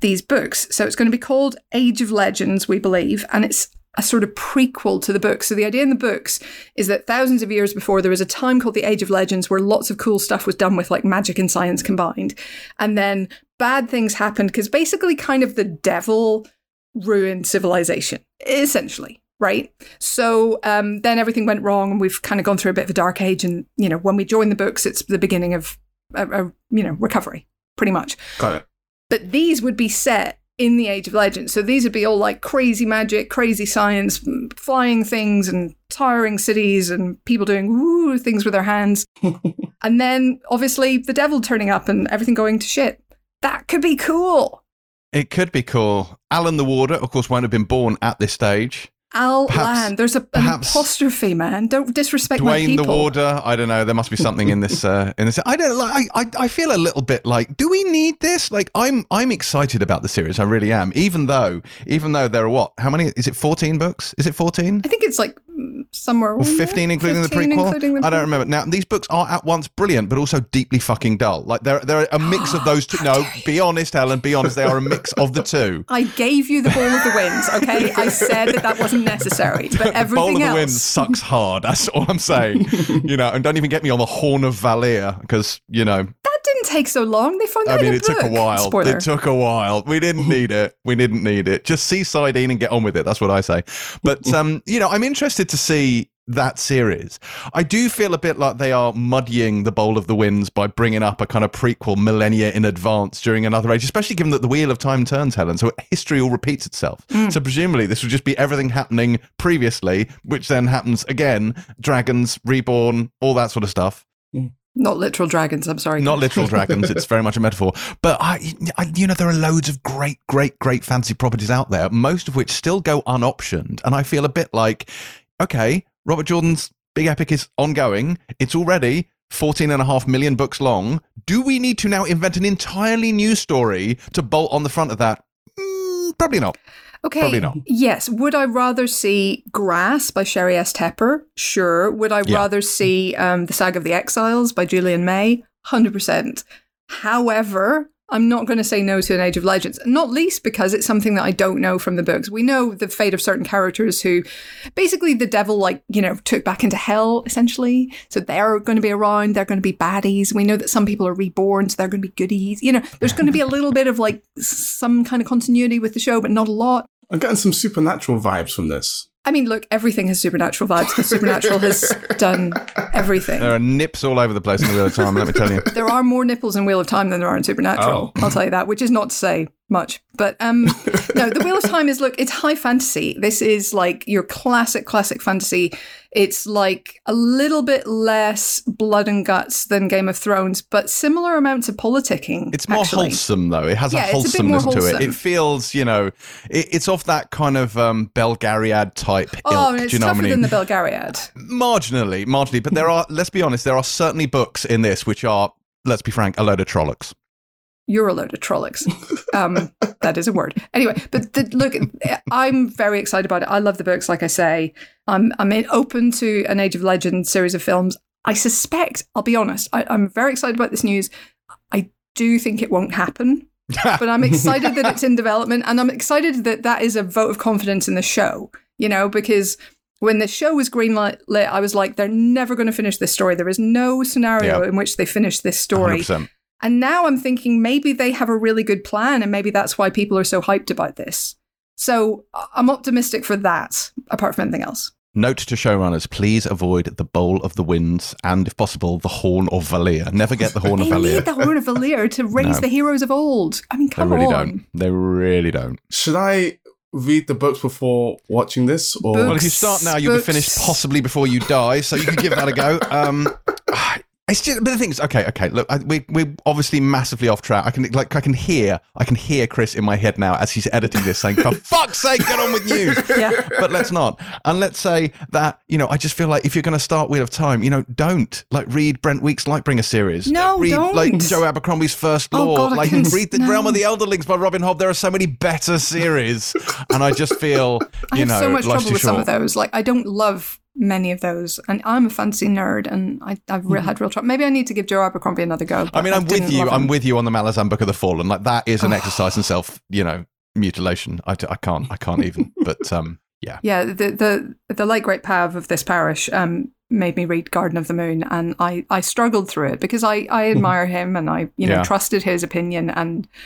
these books. So it's going to be called Age of Legends, we believe, and it's a sort of prequel to the books. So the idea in the books is that thousands of years before there was a time called the Age of Legends where lots of cool stuff was done with like magic and science combined. And then bad things happened because basically kind of the devil ruined civilization, essentially. Right. So um, then everything went wrong and we've kind of gone through a bit of a dark age. And, you know, when we join the books, it's the beginning of, a, a, you know, recovery, pretty much Got it. but these would be set in the Age of Legends. So these would be all like crazy magic, crazy science, flying things and towering cities and people doing woo things with their hands. and then obviously the devil turning up and everything going to shit. That could be cool. It could be cool. Alan the Warder, of course, won't have been born at this stage. Al. There's a, an apostrophe, man. Don't disrespect my Dwayne people. the Warder. I don't know. There must be something in this. Uh, in this, I don't like. I, I I feel a little bit like. Do we need this? Like, I'm I'm excited about the series. I really am. Even though, even though there are what? How many? Is it 14 books? Is it 14? I think it's like somewhere Or 15 including 15 the prequel? including the I don't remember. Now, these books are at once brilliant, but also deeply fucking dull. Like, they're, they're a mix of those two. No, be honest, Helen, be honest. They are a mix of the two. I gave you the ball of the winds, okay? I said that that wasn't necessary, but everything Bowl of the else. Sucks hard. That's all I'm saying. you know, and don't even get me on the Horn of Valere because, you know, That didn't take so long. They found I out mean, in it took a while. Spoiler. It took a while. We didn't need it. We didn't need it. Just see Sardine and get on with it. That's what I say. But um, you know, I'm interested to see that series. I do feel a bit like they are muddying the Bowl of the Winds by bringing up a kind of prequel millennia in advance during another age, especially given that the Wheel of Time turns, Helen. So history all repeats itself. So presumably this would just be everything happening previously, which then happens again. Dragons, reborn, all that sort of stuff. Not literal dragons. I'm sorry. Not literal dragons. It's very much a metaphor. But I, I, you know, there are loads of great, great, great fantasy properties out there, most of which still go unoptioned. And I feel a bit like, okay, Robert Jordan's big epic is ongoing. It's already 14 and a half million books long. Do we need to now invent an entirely new story to bolt on the front of that? Mm, probably not. Okay. Probably not. Yes. Would I rather see Grass by Sheri S. Tepper? Sure. Would I Yeah. rather see um, The Saga of the Exiles by Julian May? 100%. However, I'm not going to say no to an Age of Legends, not least because it's something that I don't know from the books. We know the fate of certain characters who basically the devil, like, you know, took back into hell, essentially. So they're going to be around. They're going to be baddies. We know that some people are reborn, so they're going to be goodies. You know, there's going to be a little bit of like some kind of continuity with the show, but not a lot. I'm getting some supernatural vibes from this. I mean, look, everything has supernatural vibes because Supernatural has done everything. There are nips all over the place in the Wheel of Time, let me tell you. There are more nipples in Wheel of Time than there are in Supernatural. Oh. I'll tell you that, which is not to say much. But um, no, the Wheel of Time is look, it's high fantasy. This is like your classic, classic fantasy. It's like a little bit less blood and guts than Game of Thrones, but similar amounts of politicking. It's more actually. wholesome, though. It has Yeah, a it's a wholesomeness to it. It feels, you know, it, it's off that kind of um, Belgariad type Oh, ilk. it's you know what I tougher mean? than the Belgariad. marginally, marginally. But there are, let's be honest, there are certainly books in this which are, let's be frank, a load of trollocs. You're a load of trollocs. Um, that is a word. Anyway, but the, look, I'm very excited about it. I love the books, like I say. I'm I'm in, open to an Age of Legends series of films. I suspect, I'll be honest, I, I'm very excited about this news. I do think it won't happen, but I'm excited that it's in development and I'm excited that that is a vote of confidence in the show, you know, because when the show was greenlit, I was like, they're never going to finish this story. There is no scenario Yeah. in which they finish this story. 100%. And now I'm thinking maybe they have a really good plan and maybe that's why people are so hyped about this. So I- I'm optimistic for that, apart from anything else. Note to showrunners: please avoid the bowl of the winds and, if possible, the horn of Valere. Never get the horn They of Valere. need the Horn of Valere to raise No. the heroes of old. I mean, come on. they really on. don't. They really don't. Should I read the books before watching this? Or Well, if you start now, you'll be finished possibly before you die, so you can give that a go. Um, it's just, but the thing is, okay, okay. Look, I, we we're obviously massively off track. I can like I can hear I can hear Chris in my head now as he's editing this, saying, "For fuck's sake, get on with news." Yeah. But let's not. And let's say that you know, I just feel like if you're going to start Wheel of Time, you know, don't like read Brent Week's Lightbringer series. No, read don't. like Joe Abercrombie's First Oh, Law. God, like couldn't- read the no. Realm of the Elderlings by Robin Hobb. There are so many better series, and I just feel you I you have know, so much trouble with some of those. Like, I don't love many of those, and I'm a fancy nerd, and I, I've re- had real trouble. Maybe I need to give Joe Abercrombie another go. I mean, I'm didn't with you. I'm with you on the Malazan Book of the Fallen. Like that is an exercise in self, you know, mutilation. I, I can't. I can't even. But um, yeah. Yeah, the the the late great Pav of this parish um made me read Garden of the Moon, and I I struggled through it because I I admire him and I you know Yeah. trusted his opinion and.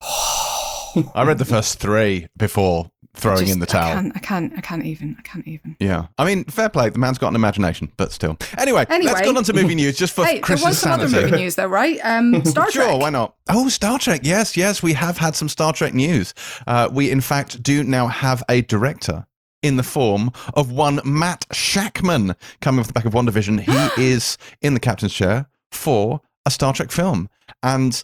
I read the first three before throwing just- in the I towel. can't, I can't. I can't even. I can't even. Yeah, I mean, fair play. The man's got an imagination, but still. Anyway, Anyway. let's go on to movie news just for hey, there Chris's was some sanity. other movie news though, right? Um, Star Trek. Sure, why not? Oh, Star Trek. Yes, yes, we have had some Star Trek news. Uh, we, in fact, do now have a director in the form of one Matt Shakman coming off the back of WandaVision. He is in the captain's chair for a Star Trek film. And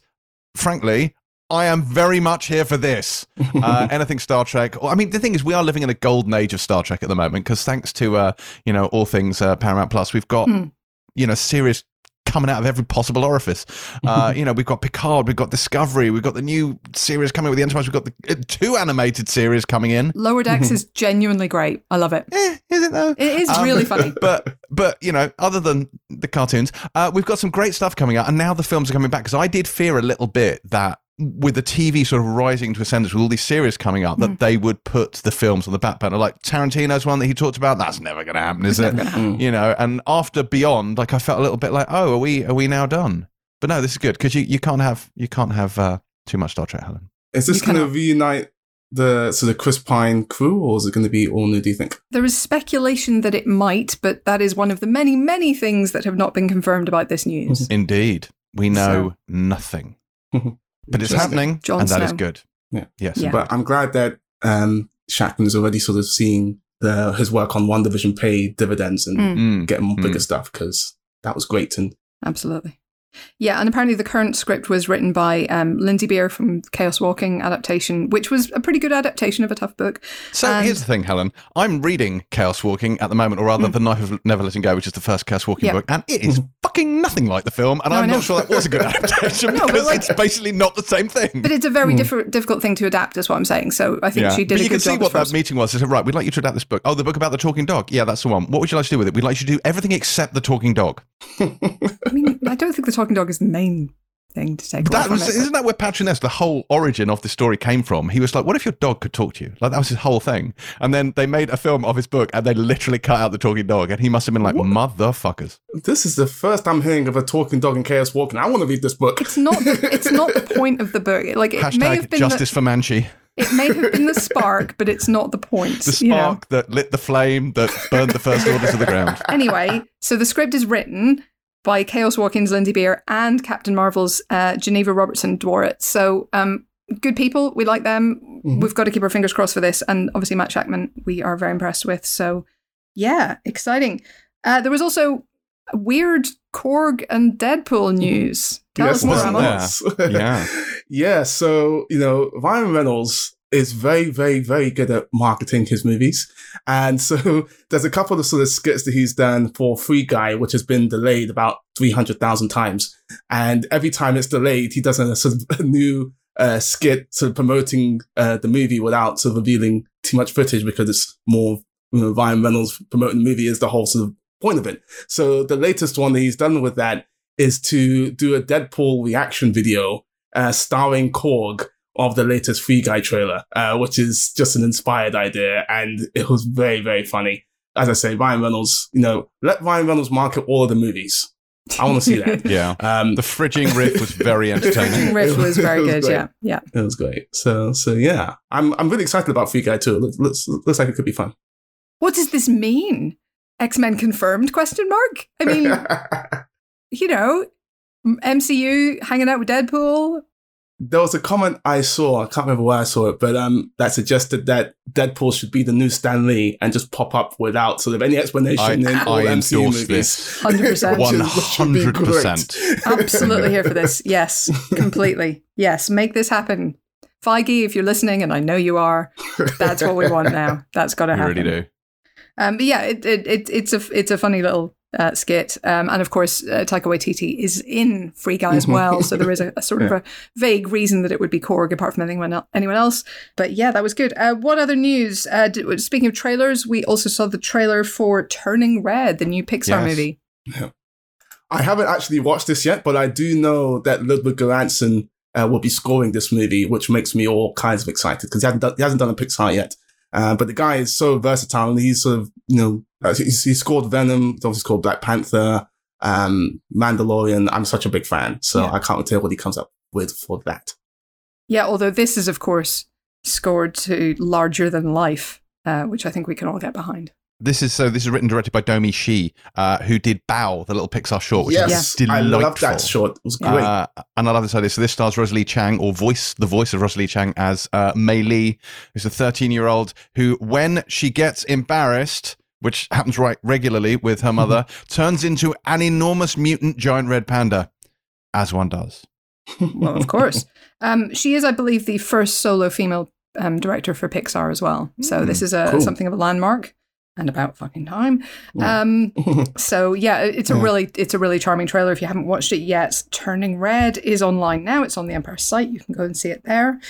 frankly, I am very much here for this. Uh, anything Star Trek. I mean, the thing is, we are living in a golden age of Star Trek at the moment because thanks to, uh, you know, all things uh, Paramount Plus, we've got, Hmm. you know, series coming out of every possible orifice. Uh, you know, we've got Picard, we've got Discovery, we've got the new series coming with the Enterprise, we've got the uh, two animated series coming in. Lower Decks is genuinely great. I love it. Eh, is it though? It is Um, really funny. But but you know, other than the cartoons, uh, we've got some great stuff coming out, and now the films are coming back. Because I did fear a little bit that with the TV sort of rising to ascendance with all these series coming up, that they would put the films on the back burner. Like Tarantino's one that he talked about. That's never going to happen, is it? You know. And after Beyond, like I felt a little bit like, oh, are we are we now done? But no, this is good because you, you can't have you can't have uh, too much Star Trek, Helen. is this going to reunite the sort of Chris Pine crew, or is it going to be all new? Do you think? There is speculation that it might, but that is one of the many, many things that have not been confirmed about this news. Indeed, we know nothing, but it's happening, Jon and that is good. Yeah. Yes. Yeah. But I'm glad that um, Shakman is already sort of seeing the, his work on WandaVision pay dividends and Mm. Mm. getting more bigger Mm. stuff because that was great. And Absolutely. Yeah, and apparently the current script was written by um, Lindsey Beer from Chaos Walking adaptation, which was a pretty good adaptation of a tough book. So And- here's the thing, Helen. I'm reading Chaos Walking at the moment, or rather, hmm. The Knife of Never Letting Go, which is the first Chaos Walking Yeah. book, and it hmm. is fucking nothing like the film. And No, I I'm not sure that was a good adaptation No, because like- it's basically not the same thing. But it's a very hmm. different, difficult thing to adapt, is what I'm saying. So I think Yeah. she did but a you good can see job. what that as- meeting was. They said, right, we'd like you to adapt this book. Oh, the book about the talking dog. Yeah, that's the one. What would you like to do with it? We'd like you to do everything except the talking dog. I mean, I don't think the talking dog is the main thing to take away That from was, it. isn't that where Patrick Ness, the whole origin of the story came from? He was like, what if your dog could talk to you? Like, that was his whole thing. And then they made a film of his book and they literally cut out the talking dog. And he must have been like, motherfuckers. this is the first I'm hearing of a talking dog in Chaos Walking. I want to read this book. It's not. It's not the point of the book. Like it may have been. justice The, for Manchee. it may have been the spark, but it's not the point. The you know? spark that lit the flame that burned the first order to the ground. anyway, so the script is written by Chaos Walking's Lindsey Beer and Captain Marvel's uh, Geneva Robertson Dworet. So, um, good people. We like them. We've got to keep our fingers crossed for this. And obviously, Matt Shakman, we are very impressed with. So, yeah, exciting. Uh, there was also weird Korg and Deadpool news. Tell us more, wasn't Emma. Yeah. yeah. So, you know, Ryan Reynolds is very, very, very good at marketing his movies. And so there's a couple of sort of skits that he's done for Free Guy, which has been delayed about 300,000 times. And every time it's delayed, he does a sort of new uh, skit sort of promoting uh, the movie without sort of revealing too much footage because it's more, you know, Ryan Reynolds promoting the movie is the whole sort of point of it. So the latest one that he's done with that is to do a Deadpool reaction video uh, starring Korg of the latest Free Guy trailer, uh, which is just an inspired idea, and it was very, very funny. As I say, Ryan Reynolds, you know, let Ryan Reynolds market all of the movies. I want to see that. Yeah. Um, The fridging riff was very entertaining. The fridging riff was very was good. great. Yeah, yeah. it was great. So, so yeah, I'm I'm really excited about Free Guy too. It looks, looks looks like it could be fun. What does this mean? X Men confirmed? Question mark. I mean, you know, MCU hanging out with Deadpool. There was a comment I saw, I can't remember where I saw it, but um, that suggested that Deadpool should be the new Stan Lee and just pop up without sort of any explanation I- in all I MCU endorse movies. this. 100%. Which is- which would be 100%. Absolutely here for this. Yes, completely. Yes, make this happen. Feige, if you're listening, and I know you are, that's what we want now. That's got to We happen. really do. Um, but yeah, it, it, it, it's a it's a funny little uh, skit, um, and of course, uh, Taika Waititi is in Free Guy as well, so there is a, a sort of a vague reason that it would be Korg apart from anyone el- anyone else. But yeah, that was good. Uh, what other news? Uh, speaking of trailers, we also saw the trailer for Turning Red, the new Pixar Yes. movie. I haven't actually watched this yet, but I do know that Ludwig Göransson uh, will be scoring this movie, which makes me all kinds of excited because he hasn't done, he hasn't done a Pixar yet. Uh, but the guy is so versatile and he's sort of, you know, uh, he's, he scored Venom, he's obviously scored Black Panther, um, Mandalorian. I'm such a big fan, so Yeah. I can't wait to hear what he comes up with for that. Yeah, although this is of course scored to larger than life, uh, which I think we can all get behind. This is so. This is written directed by Domee Shi, uh, who did Bao, the little Pixar short, which yes, is I delightful. love that short. It was great. Uh, and I love this idea. So this stars Rosalie Chiang, or voice the voice of Rosalie Chiang as uh, Mei Lee, who's a 13 year old who, when she gets embarrassed, which happens right regularly with her mother, turns into an enormous mutant giant red panda, as one does. Well, of course. Um, she is, I believe, the first solo female um, director for Pixar as well. So this is a cool. something of a landmark and about fucking time. Yeah. Um, so yeah, it's a Yeah. really it's a really charming trailer. If you haven't watched it yet, Turning Red is online now. It's on the Empire site. You can go and see it there.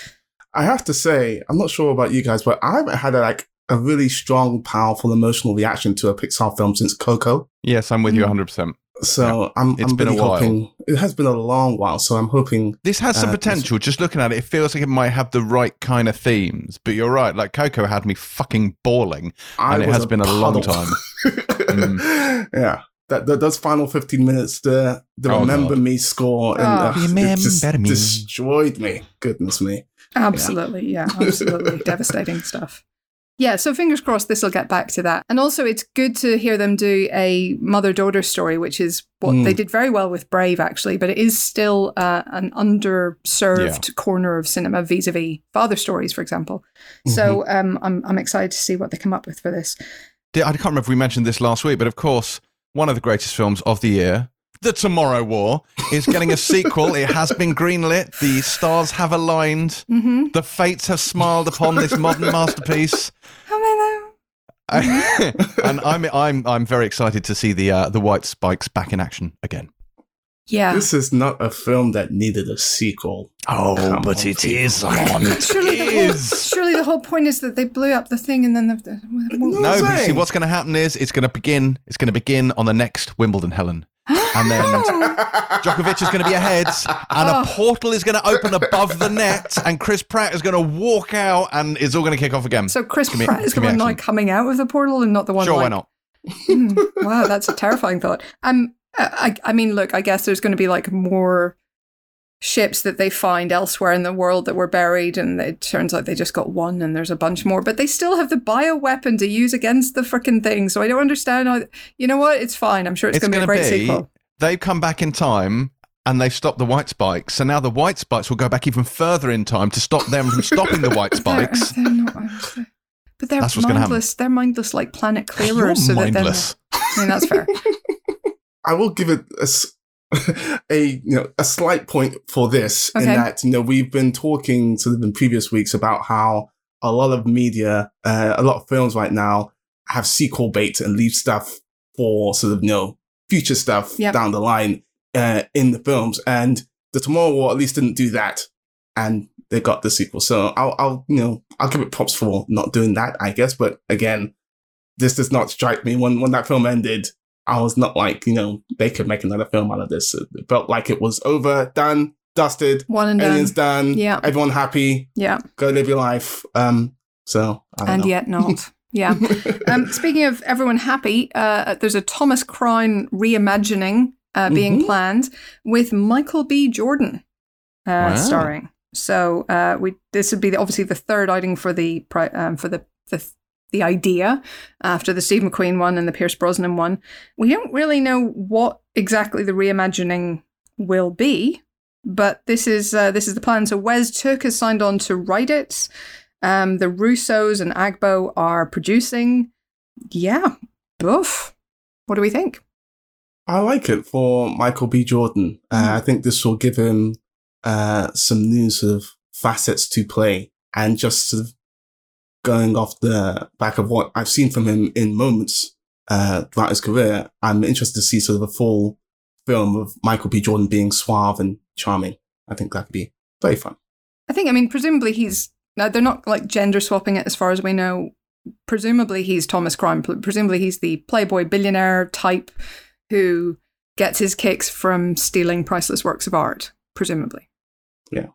I have to say, I'm not sure about you guys, but I haven't had a, like a really strong, powerful emotional reaction to a Pixar film since Coco. Yes, I'm with you Mm. 100%. So I'm, It's I'm been a while. hoping it has been a long while. So I'm hoping This has some Uh, potential. Just looking at it, it feels like it might have the right kind of themes. But you're right. Like Coco had me fucking bawling. I And it was has been a long time. Mm. Yeah. That, that those final 15 minutes, the the Oh, remember God. me score, and Oh. uh, it just me. destroyed me. Goodness me. Absolutely, yeah, absolutely devastating stuff. Yeah, so fingers crossed this will get back to that. And also, it's good to hear them do a mother daughter story, which is what Mm. they did very well with Brave, actually, but it is still uh, an underserved corner of cinema vis a vis father stories, for example. So um, I'm, I'm excited to see what they come up with for this. I can't remember if we mentioned this last week, but of course, one of the greatest films of the year, The Tomorrow War, is getting a sequel. It has been greenlit. The stars have aligned. Mm-hmm. The fates have smiled upon this modern masterpiece. and I'm I'm I'm very excited to see the uh, the White Spikes back in action again. Yeah. This is not a film that needed a sequel. Oh, Come but on, it people. is on. Surely the, whole, surely the whole point is that they blew up the thing and then the. the No, but see, what's going to happen is it's going to begin. It's going to begin on the next Wimbledon, Helen, and then Djokovic is going to be ahead, and a Oh. portal is going to open above the net, and Chris Pratt is going to walk out, and it's all going to kick off again. so Chris be- Pratt is the one like coming out of the portal and not the one sure, like why not? Hmm. wow, that's a terrifying thought. Um, I, I mean, look, I guess there's going to be like more ships that they find elsewhere in the world that were buried, and it turns out they just got one, and there's a bunch more, but they still have the bioweapon to use against the freaking thing. So I don't understand how. You know what? It's fine. I'm sure it's, It's going to be a great be- sequel. They've come back in time. And they've stopped the white spikes. So now the white spikes will go back even further in time to stop them from stopping the white They're- spikes. they're not- but they're That's what's gonna happen. mindless. They're mindless like planet clearers. You're clearers. so that mindless. then, I mean, that's fair. I will give it a, s- a, you know a slight point for this in that you know we've been talking sort of in previous weeks about how a lot of media, uh, a lot of films right now have sequel bait and leave stuff for sort of you know future stuff Yep. down the line uh, in the films, and the Tomorrow War at least didn't do that, and they got the sequel. So I'll, I'll you know I'll give it props for not doing that, I guess. But again, this does not strike me when when that film ended I was not like, you know, they could make another film out of this. It felt like it was over, done, dusted, One and aliens done. done, Yeah. everyone happy, Yeah. go live your life. Um, so I don't And know. yet not. Yeah. um, speaking of everyone happy, uh, there's a Thomas Crown reimagining uh, being Mhm. planned with Michael B. Jordan uh, Wow. starring. So uh, we this would be the, obviously the third outing for the um, for the the the idea after the Steve McQueen one and the Pierce Brosnan one. We don't really know what exactly the reimagining will be, but this is uh, this is the plan. So Wes Tooke has signed on to write it. Um, the Russos and Agbo are producing. Yeah, boof. What do we think? I like it for Michael B. Jordan. Uh, I think this will give him uh, some new sort of facets to play and just sort of going off the back of what I've seen from him in moments uh, throughout his career. I'm interested to see sort of a full film of Michael B. Jordan being suave and charming. I think that could be very fun. I think, I mean, presumably he's. Now, they're not like gender swapping it as far as we know. Presumably he's Thomas Crown. Presumably he's the playboy billionaire type who gets his kicks from stealing priceless works of art, presumably. Yeah.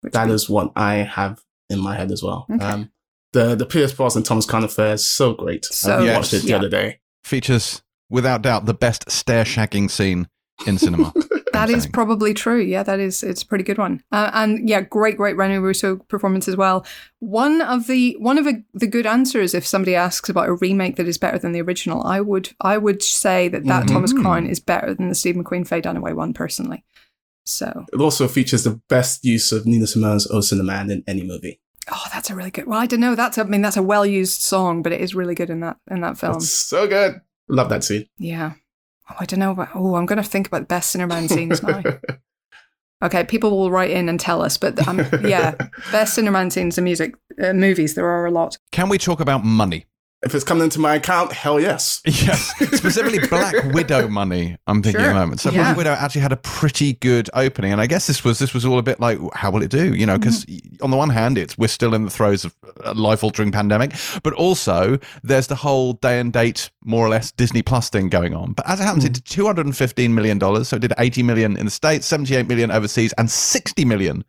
Which That we- is what I have in my head as well. Okay. Um, the the Pierce Brosnan Thomas Crown affair is so great. So I good. watched it the Yeah. other day. Features, without doubt, the best stair shagging scene in cinema. That I'm is saying. probably true. Yeah, that is. It's a pretty good one. Uh, and yeah, great, great Rene Russo performance as well. One of the one of a, the good answers, if somebody asks about a remake that is better than the original, I would I would say that that Mhm. Thomas Crown is better than the Steve McQueen Faye Dunaway one personally. So, It also features the best use of Nina Simone's "Oh Sinnerman" in any movie. Oh, that's a really good. Well, I don't know. That's a, I mean, that's a well used song, but it is really good in that in that film. It's so good. Love that scene. Yeah. Oh, I don't know. About, oh, I'm going to think about the best Sinnerman scenes now. Okay, people will write in and tell us, but um, yeah, best Sinnerman scenes and music uh, movies. There are a lot. Can we talk about money? If it's coming into my account, hell yes. Yes, specifically Black Widow money. I'm thinking Sure. at the moment. So Yeah. Black Widow actually had a pretty good opening, and I guess this was this was all a bit like, how will it do? You know, because Mm-hmm. on the one hand, it's we're still in the throes of a life-altering pandemic, but also there's the whole day and date, more or less Disney Plus thing going on. But as it happens, it did 215 million dollars, so it did 80 million in the states, 78 million overseas, and 60 million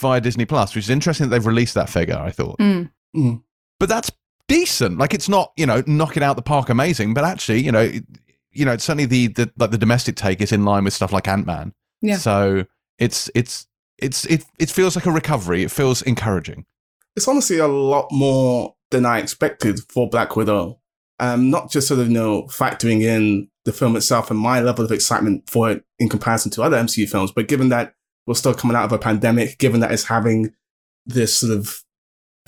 via Disney Plus, which is interesting that they've released that figure. I thought Mm. Mm. but that's decent. Like it's not, you know, knock it out the park amazing, but actually, you know, it- you know, it's certainly the, the like the domestic take is in line with stuff like Ant Man. Yeah. So it's it's it's it it feels like a recovery. It feels encouraging. It's honestly a lot more than I expected for Black Widow. Um, not just sort of, you know, factoring in the film itself and my level of excitement for it in comparison to other MCU films, but given that we're still coming out of a pandemic, given that it's having this sort of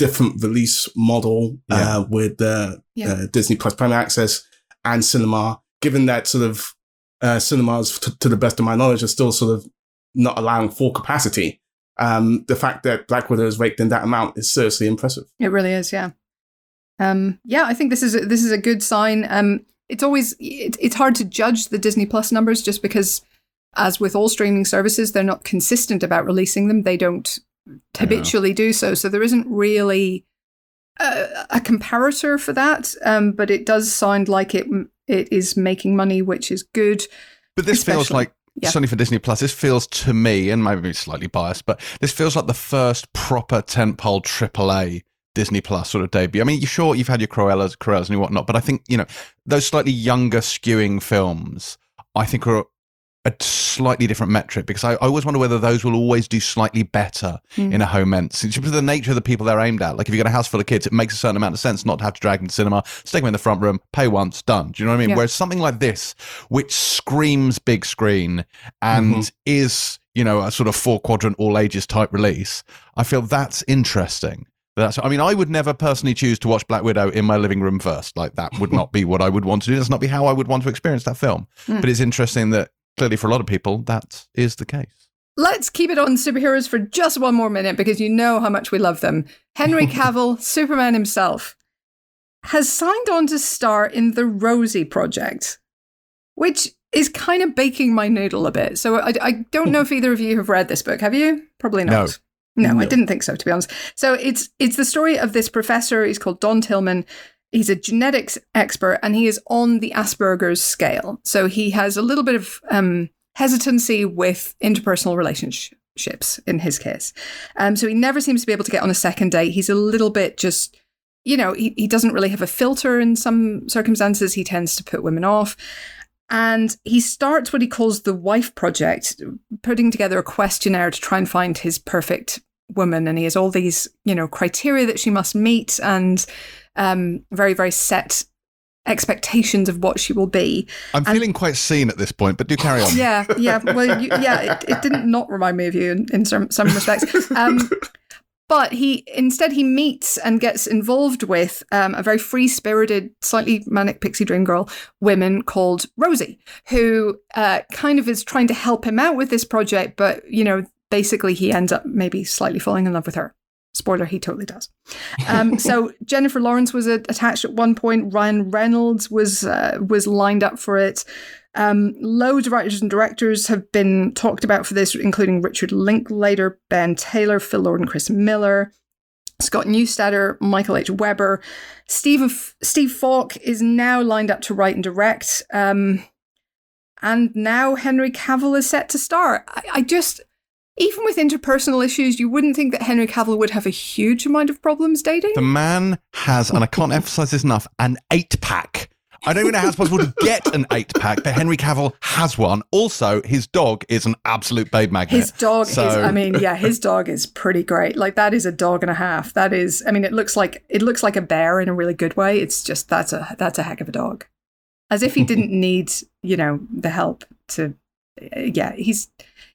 different release model Yeah. uh, with uh, Yeah. uh, Disney Plus Premier Access and cinema, given that sort of uh, cinemas, t- to the best of my knowledge, are still sort of not allowing full capacity. Um, the fact that Black Widow is raked in that amount is seriously impressive. It really is. Yeah. Um. Yeah, I think this is a, this is a good sign. Um. It's always it, it's hard to judge the Disney Plus numbers just because, as with all streaming services, they're not consistent about releasing them. They don't habitually do so. So there isn't really a, a comparator for that. Um. But it does sound like it it is making money, which is good. But this feels like yeah. certainly for Disney Plus. This feels to me, and maybe slightly biased, but this feels like the first proper tentpole AAA Disney Plus sort of debut. I mean, you're sure you've had your Cruellas, Cruellas and whatnot, but I think you know those slightly younger skewing films. I think are a slightly different metric because I, I always wonder whether those will always do slightly better Mm. in a home ent. It's just the nature of the people they're aimed at. Like if you've got a house full of kids, it makes a certain amount of sense not to have to drag them to cinema, stick them in the front room, pay once, done. Do you know what I mean? Yeah. Whereas something like this, which screams big screen and Mhm. is, you know, a sort of four quadrant all ages type release, I feel that's interesting. That's, I mean, I would never personally choose to watch Black Widow in my living room first. Like that would not be what I would want to do. That's not be how I would want to experience that film. Mm. But it's interesting that clearly for a lot of people, that is the case. Let's keep it on superheroes for just one more minute because you know how much we love them. Henry Cavill, Superman himself, has signed on to star in the Rosie Project, which is kind of baking my noodle a bit. So I, I don't know if either of you have read this book. Have you? Probably not. No, I No. didn't think so, to be honest. So it's it's the story of this professor. He's called Don Tillman. He's a genetics expert and he is on the Asperger's scale. So he has a little bit of um, hesitancy with interpersonal relationships in his case. Um, so he never seems to be able to get on a second date. He's a little bit just, you know, he, he doesn't really have a filter in some circumstances. He tends to put women off. And he starts what he calls the wife project, putting together a questionnaire to try and find his perfect woman. And he has all these, you know, criteria that she must meet and um, very, very set expectations of what she will be. I'm And- feeling quite seen at this point, but do carry on. Yeah, yeah. Well, you, yeah, it, it didn't not remind me of you in, in some, some respects. Um, but he instead he meets and gets involved with um, a very free spirited, slightly manic pixie dream girl woman called Rosie, who uh, kind of is trying to help him out with this project, but you know, basically he ends up maybe slightly falling in love with her. Spoiler, he totally does. Um, so Jennifer Lawrence was attached at one point. Ryan Reynolds was uh, was lined up for it. Um, loads of writers and directors have been talked about for this, including Richard Linklater, Ben Taylor, Phil Lord, and Chris Miller. Scott Neustadter, Michael H. Weber, Steve Steve Falk is now lined up to write and direct, um, and now Henry Cavill is set to star. I, I just, even with interpersonal issues, you wouldn't think that Henry Cavill would have a huge amount of problems dating. The man has, and I can't emphasize this enough, an eight pack. I don't even know how it's possible to get an eight pack, but Henry Cavill has one. Also, his dog is an absolute babe magnet. His dog is, I mean, yeah, his dog is pretty great. Like that is a dog and a half. That is, I mean, it looks like it looks like a bear in a really good way. It's just that's a that's a heck of a dog. As if he didn't need, you know, the help to. Yeah, he's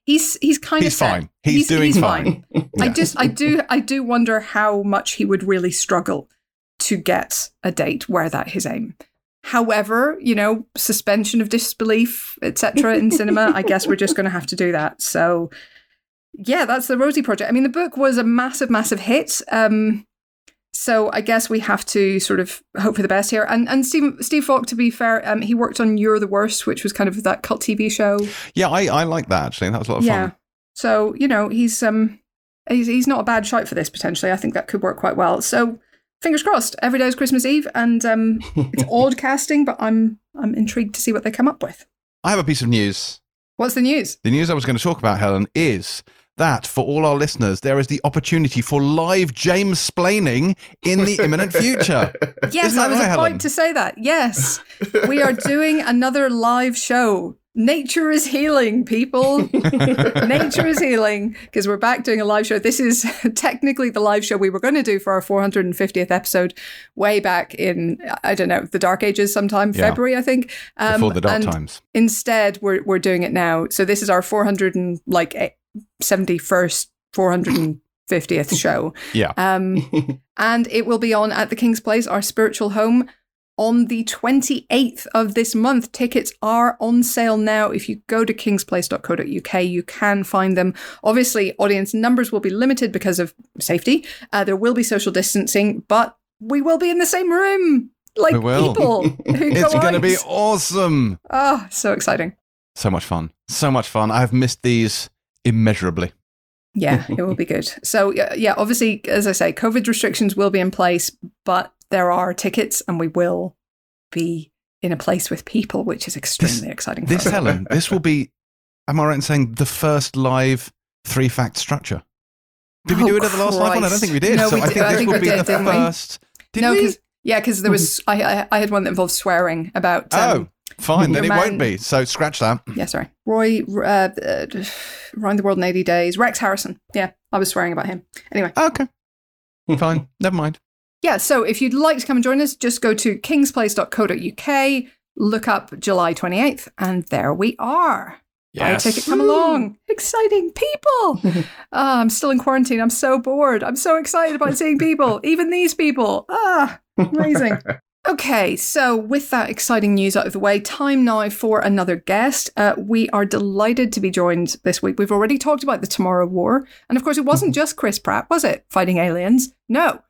he's he's kind He's of set. fine. He's doing fine. I Yeah. just I do I do wonder how much he would really struggle to get a date where that his aim. However, you know, suspension of disbelief, etc. in cinema, I guess we're just going to have to do that. So, yeah, that's the Rosie Project. I mean, the book was a massive, massive hit. Um, so I guess we have to sort of hope for the best here. And and Steve Steve Falk, to be fair, um, he worked on You're the Worst, which was kind of that cult TV show. Yeah, I, I like that actually. That was a lot of Yeah. fun. So you know he's um he's he's not a bad shot for this potentially. I think that could work quite well. So fingers crossed. Every day is Christmas Eve, and um it's odd casting, but I'm I'm intrigued to see what they come up with. I have a piece of news. What's the news? The news I was going to talk about, Helen, is that for all our listeners, there is the opportunity for live James splaining in the imminent future. Yes, Isn't that I was right, about Helen? to say that. Yes, we are doing another live show. Nature is healing, people. Nature is healing because we're back doing a live show. This is technically the live show we were going to do for our 450th episode, way back in I don't know the Dark Ages, sometime Yeah. February, I think. Um, Before the dark and times. Instead, we're we're doing it now. So this is our 400 and like 71st, 450th show. Yeah. Um, and it will be on at the King's Place, our spiritual home, on the 28th of this month. Tickets are on sale now. If you go to kingsplace.co.uk, you can find them. Obviously, audience numbers will be limited because of safety. Uh, there will be social distancing, but we will be in the same room. Like We will. people who It's go going to out. be awesome. Oh, so exciting. So much fun. So much fun. I've missed these immeasurably. Yeah, it will be good. So yeah, yeah, obviously, as I say, COVID restrictions will be in place, but there are tickets, and we will be in a place with people, which is extremely exciting. For This, us. Helen, this will be, am I right in saying, the first live three fact structure? Did we Oh, do it at the last live one? I don't think we did. No, so we I did- think I this think will be did, the didn't first. Did no, we? 'cause- yeah, because there was I, I I had one that involved swearing about. Um, oh, fine. Then it your won't be. So scratch that. yeah, sorry, Roy, uh, uh, around the world in eighty days. Rex Harrison. Yeah, I was swearing about him. Anyway, Okay. Fine. Never mind. yeah. So if you'd like to come and join us, just go to kingsplace.co.uk, look up July twenty eighth, and there we are. Buy a ticket, come along. Exciting people. Ah, I'm still in quarantine. I'm so bored. I'm so excited about seeing people, even these people. Ah, amazing. Okay, so with that exciting news out of the way, time now for another guest. Uh, we are delighted to be joined this week. We've already talked about the Tomorrow War. And of course, it wasn't just Chris Pratt, was it? Fighting aliens? No.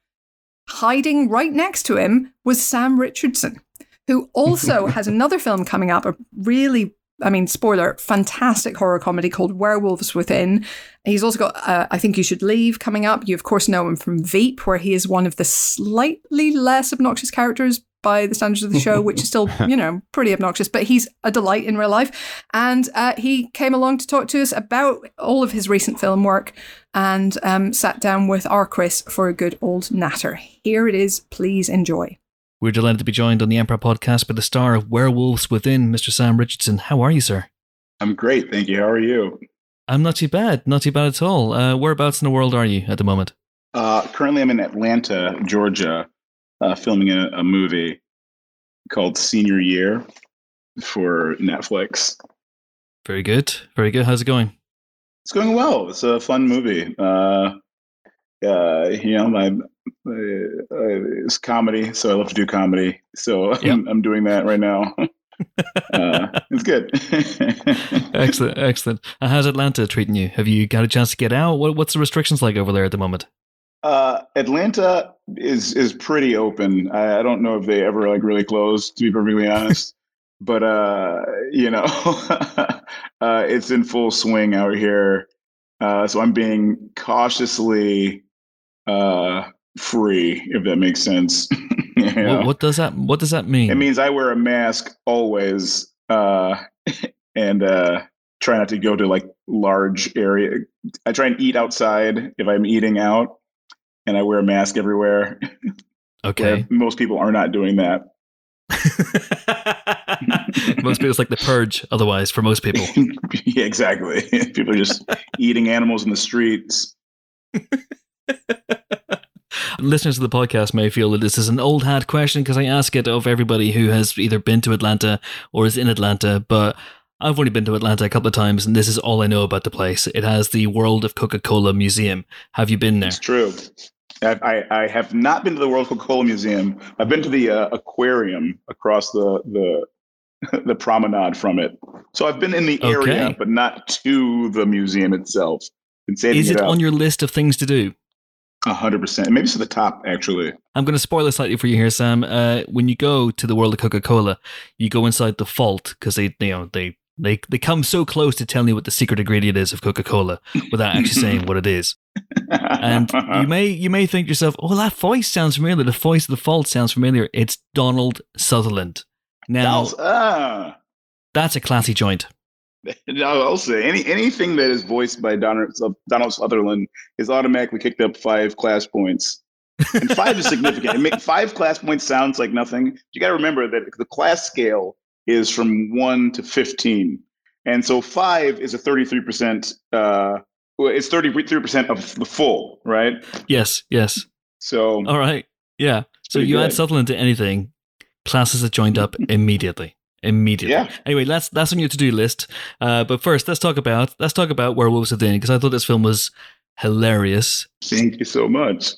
Hiding right next to him was Sam Richardson, who also has another film coming up, a really I mean, spoiler, fantastic horror comedy called Werewolves Within. He's also got uh, I Think You Should Leave coming up. You, of course, know him from Veep, where he is one of the slightly less obnoxious characters by the standards of the show, which is still, you know, pretty obnoxious, but he's a delight in real life. And uh, he came along to talk to us about all of his recent film work and um, sat down with our Chris for a good old natter. Here it is. Please enjoy. We're delighted to be joined on the Empire podcast by the star of Werewolves Within, Mr. Sam Richardson. How are you, sir? I'm great, thank you. How are you? I'm not too bad, not too bad at all. Uh, whereabouts in the world are you at the moment? Uh, currently, I'm in Atlanta, Georgia, uh, filming a, a, movie called Senior Year for Netflix. Very good, very good. How's it going? It's going well. It's a fun movie. Uh, uh, you know, my uh, it's comedy, so I love to do comedy. So yep. I'm, I'm, doing that right now. uh, it's good. excellent, excellent. And how's Atlanta treating you? Have you got a chance to get out? What, what's the restrictions like over there at the moment? Uh, Atlanta is is pretty open. I, I, don't know if they ever like really close, to be perfectly honest. but uh, you know, uh, it's in full swing out here. Uh, so I'm being cautiously uh, free, if that makes sense. what, what, does that What does that mean? It means I wear a mask always, uh, and uh, try not to go to like large area. I try and eat outside if I'm eating out, and I wear a mask everywhere. Okay. most people are not doing that. most people, it's like the purge. Otherwise, for most people, yeah, exactly. People are just eating animals in the streets. Listeners of the podcast may feel that this is an old hat question because I ask it of everybody who has either been to Atlanta or is in Atlanta, but I've only been to Atlanta a couple of times, and this is all I know about the place. It has the World of Coca Cola Museum. Have you been there? It's true. I, I, I have not been to the World Coca Cola Museum. I've been to the uh, aquarium across the the the promenade from it. So I've been in the area, but not to the museum itself. Is it, it on your list of things to do? hundred percent. Maybe it's to the top, actually. I'm going to spoil it slightly for you here, Sam. Uh, when you go to the world of Coca Cola, you go inside the vault because they, you know, they they they come so close to telling you what the secret ingredient is of Coca Cola without actually saying what it is. And you may you may think to yourself, "Oh, that voice sounds familiar. The voice of the vault sounds familiar." It's Donald Sutherland. Now, uh. that's a classy joint. I'll say any anything that is voiced by Donald, Donald Sutherland is automatically kicked up five class points. And five is significant. It Make, five class points sounds like nothing. You got to remember that the class scale is from one to fifteen, and so five is a thirty-three percent. Uh, it's thirty-three percent of the full, right? Yes. Yes. So. All right. Yeah. So you good. add Sutherland to anything, classes are joined up immediately immediately. Yeah. Anyway, that's that's on your to do list. Uh, but first, let's talk about let's talk about Werewolves Within because I thought this film was hilarious. Thank you so much.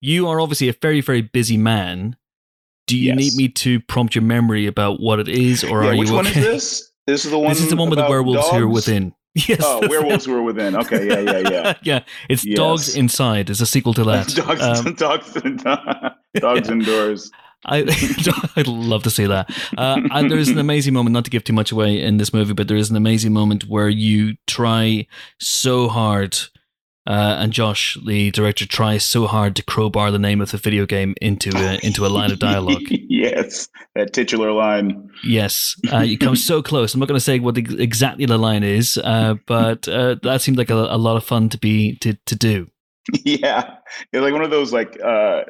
You are obviously a very very busy man. Do you yes. need me to prompt your memory about what it is, or yeah, are which you? Which okay? one is this? This is the one. This is the one with the werewolves dogs? who are within. Yes. Oh, werewolves who are within. Okay, yeah, yeah, yeah. yeah, it's yes. Dogs Inside. Is a sequel to that. dogs, um, dogs, dogs yeah. indoors. I, I'd love to see that. Uh, and there is an amazing moment, not to give too much away in this movie, but there is an amazing moment where you try so hard, uh, and Josh, the director, tries so hard to crowbar the name of the video game into a, into a line of dialogue. yes, that titular line. Yes, uh, you come so close. I'm not going to say what the, exactly the line is, uh, but uh, that seemed like a, a, lot of fun to be to to do. Yeah, it's like one of those like uh,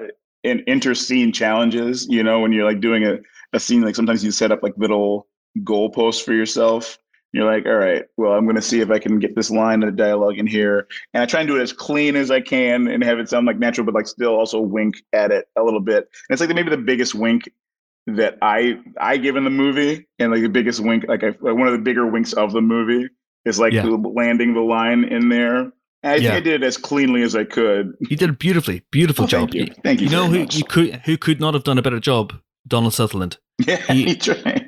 in inter-scene challenges. You know, when you're like doing a, a scene, like sometimes you set up like little goalposts for yourself. You're like, all right, well, I'm going to see if I can get this line of dialogue in here, and I try and do it as clean as I can and have it sound like natural, but like still also wink at it a little bit. And it's like maybe the biggest wink that I I give in the movie, and like the biggest wink, like, I, like one of the bigger winks of the movie is like yeah. landing the line in there I think I did it as cleanly as I could. You did a beautifully, beautiful oh, job. Thank you. Thank you. You know who much. you could who could not have done a better job? Donald Sutherland. Yeah, he, he tried.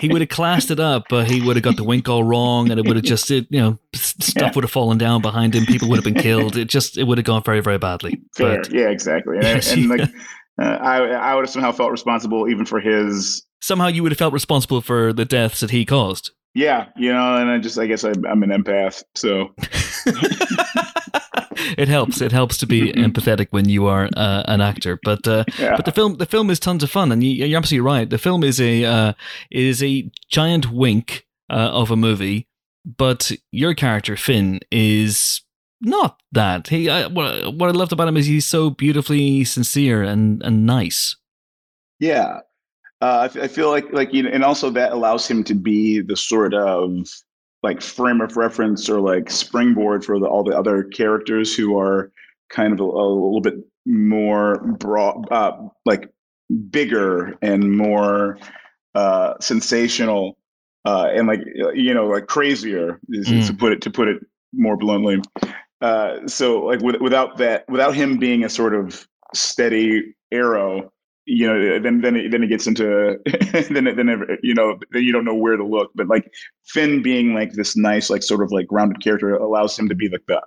He would have classed it up, but he would have got the wink all wrong, and it would have just, it, you know, stuff yeah. would have fallen down behind him. People would have been killed. It just, it would have gone very, very badly. Fair. But, yeah, exactly. And, yes, and like, uh, I, I would have somehow felt responsible even for his. Somehow, you would have felt responsible for the deaths that he caused. yeah, you know, and I just I guess I, I'm an empath, so it helps. It helps to be empathetic when you are uh, an actor. But uh, Yeah. but the film the film is tons of fun, and you, you're absolutely right. The film is a uh, is a giant wink uh, of a movie, but your character Finn is not that. He I, what what I loved about him is he's so beautifully sincere and and nice. Yeah, uh, I, f- I feel like like you know, and also that allows him to be the sort of like frame of reference or like springboard for the, all the other characters who are kind of a, a little bit more broad, uh, like bigger and more uh, sensational, uh, and like you know like crazier is, is to put it to put it more bluntly. Uh, so like with, without that, without him being a sort of steady arrow, you know, then then it, then it gets into then it, then it, you know then you don't know where to look. But like Finn being like this nice like sort of like grounded character allows him to be like the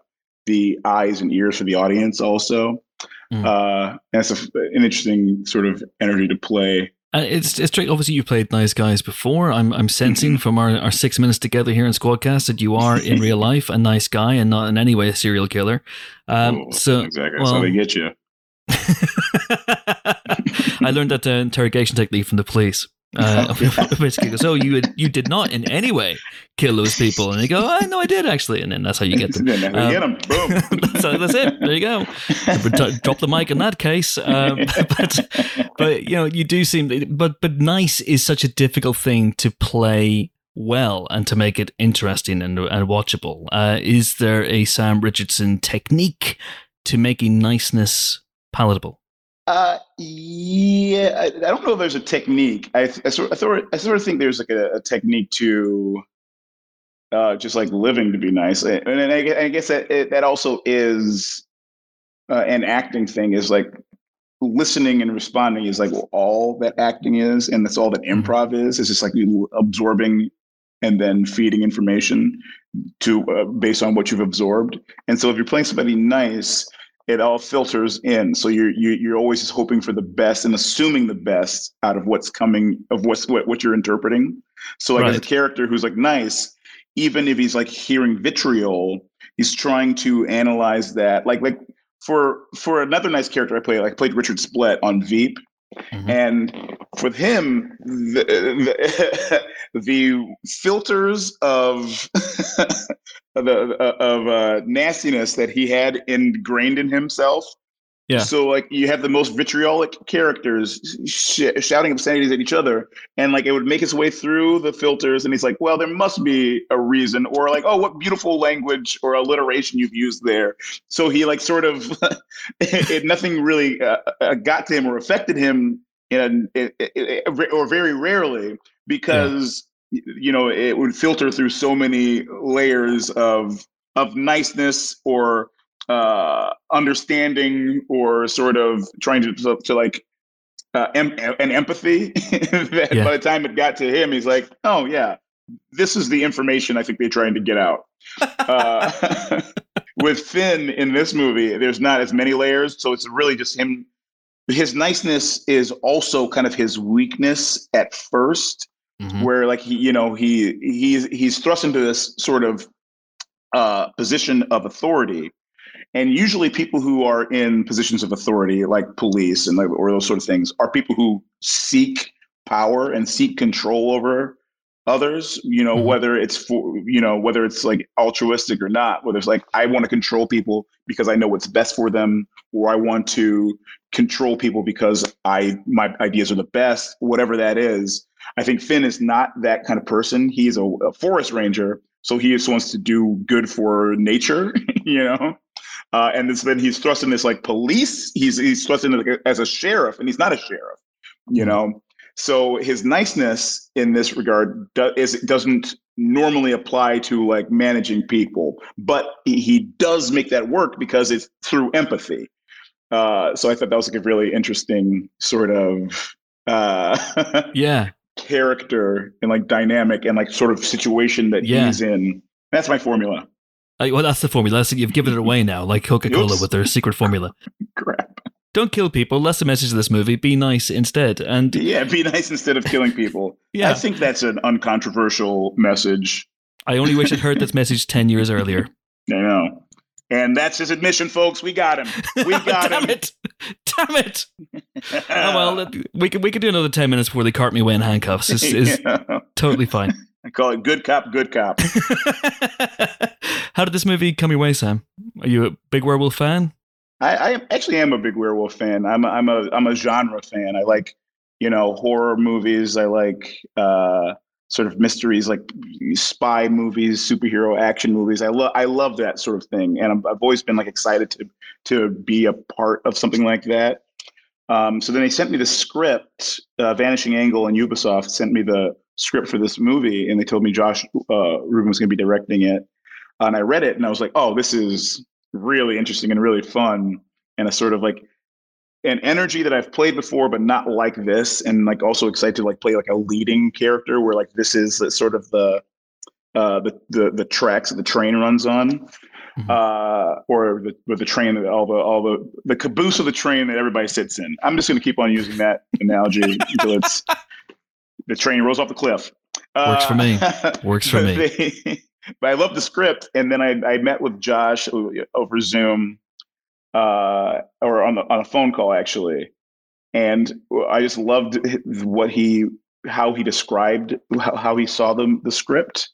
the eyes and ears for the audience also. Mm. Uh, and it's a, an interesting sort of energy to play. Uh, it's it's straight. Obviously, you played nice guys before. I'm I'm sensing from our, our six minutes together here in Squadcast that you are in real life a nice guy and not in any way a serial killer. Um, Oh, so exactly that's how well- they get you. I learned that uh, interrogation technique from the police. Uh, basically, goes, "Oh, you you did not in any way kill those people," and they go, "I know I did actually," and then that's how you get them. Um, get 'em. Boom. that's, that's it. There you go. Drop the mic in that case. Um, but, but you know, you do seem. But but nice is such a difficult thing to play well and to make it interesting and and watchable. Uh, is there a Sam Richardson technique to making niceness palatable? Uh, yeah, I, I don't know if there's a technique. I, I, sort, I, sort, I sort of think there's like a, a technique to uh, just like living to be nice, and, and I, I guess that it, that also is uh, an acting thing. Is like listening and responding is like all that acting is, and that's all that improv is. It's just like you absorbing and then feeding information to uh, based on what you've absorbed. And so if you're playing somebody nice it all filters in. So you're you, you're always just hoping for the best and assuming the best out of what's coming of what's what, what you're interpreting. So like as a character who's like nice, even if he's like hearing vitriol, he's trying to analyze that. Like like for for another nice character I played, like I played Richard Splett on Veep. Mhm. And with him, the, the, the filters of the of uh, nastiness that he had ingrained in himself. Yeah. So like you have the most vitriolic characters sh- shouting obscenities at each other, and like it would make its way through the filters, and he's like, "Well, there must be a reason," or like, "Oh, what beautiful language or alliteration you've used there." So he like sort of, it, nothing really uh, uh, got to him or affected him in, a, it, it, or very rarely because you know it would filter through so many layers of of niceness or uh understanding or sort of trying to to, to like uh, em- an empathy that Yeah. by the time it got to him he's like oh yeah this is the information i think they're trying to get out uh, with finn in this movie there's not as many layers so it's really just him his niceness is also kind of his weakness at first Mhm. where like he you know he he's he's thrust into this sort of uh position of authority and usually people who are in positions of authority like police and like or those sort of things are people who seek power and seek control over others you know Mhm. whether it's for you know whether it's like altruistic or not whether it's like i want to control people because i know what's best for them or i want to control people because i my ideas are the best whatever that is I think Finn is not that kind of person. He's a, a forest ranger, so he just wants to do good for nature, you know. Uh, and this, then he's thrust in this like police. He's he's thrust in like, as a sheriff, and he's not a sheriff, you know. So his niceness in this regard do, is doesn't normally apply to like managing people, but he, he does make that work because it's through empathy. Uh, so I thought that was like a really interesting sort of uh, Yeah, character and like dynamic and like sort of situation that Yeah. he's in. That's my formula. Uh, well, that's the formula. That's, you've given it away now, like Coca Cola with their secret formula. Crap. don't kill people. That's the message of this movie. Be nice instead. And yeah, be nice instead of killing people. Yeah. I think that's an uncontroversial message. I only wish I'd heard this message 10 years earlier. I know. And that's his admission, folks. We got him. We got Damn him. it. Damn it. Oh, well, we could, we could do another 10 minutes before they cart me away in handcuffs. It's, it's Yeah. totally fine. I call it good cop, good cop. How did this movie come your way, Sam? Are you a big werewolf fan? I, I actually am a big werewolf fan. I'm a, I'm a I'm a genre fan. I like you know horror movies. I like uh, sort of mysteries, like spy movies, superhero action movies. I love I love that sort of thing, and I'm, I've always been like excited to to be a part of something like that. Um, so then they sent me the script. Uh, Vanishing Angle and Ubisoft sent me the script for this movie, and they told me Josh uh, Ruben was going to be directing it. And I read it, and I was like, "Oh, this is really interesting and really fun." And a sort of like an energy that I've played before, but not like this, and like also excited to like play like a leading character, where like this is the, sort of the uh, the the the tracks that the train runs on, Mhm. uh, or the the train that all the all the the caboose of the train that everybody sits in. I'm just going to keep on using that analogy until it's the train rolls off the cliff. Works for me. Works for me. they- but I love the script, and then I I met with Josh over Zoom, uh, or on the on a phone call actually, and I just loved what he how he described how, he saw the the script,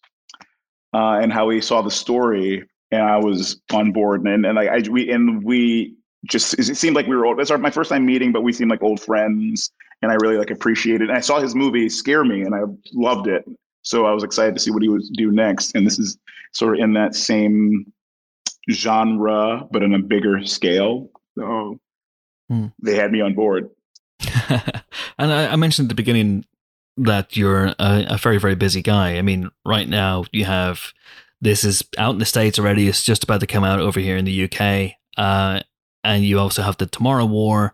uh, and how he saw the story, and I was on board, and and I, I we and we just it seemed like we were old. It's our, my first time meeting, but we seemed like old friends, and I really like appreciated. And I saw his movie Scare Me, and I loved it. So I was excited to see what he would do next. And this is sort of in that same genre, but in a bigger scale. So Hmm. they had me on board. and I, I mentioned at the beginning that you're a, a very, very busy guy. I mean, right now you have this is out in the States already. It's just about to come out over here in the UK. Uh, and you also have the Tomorrow War.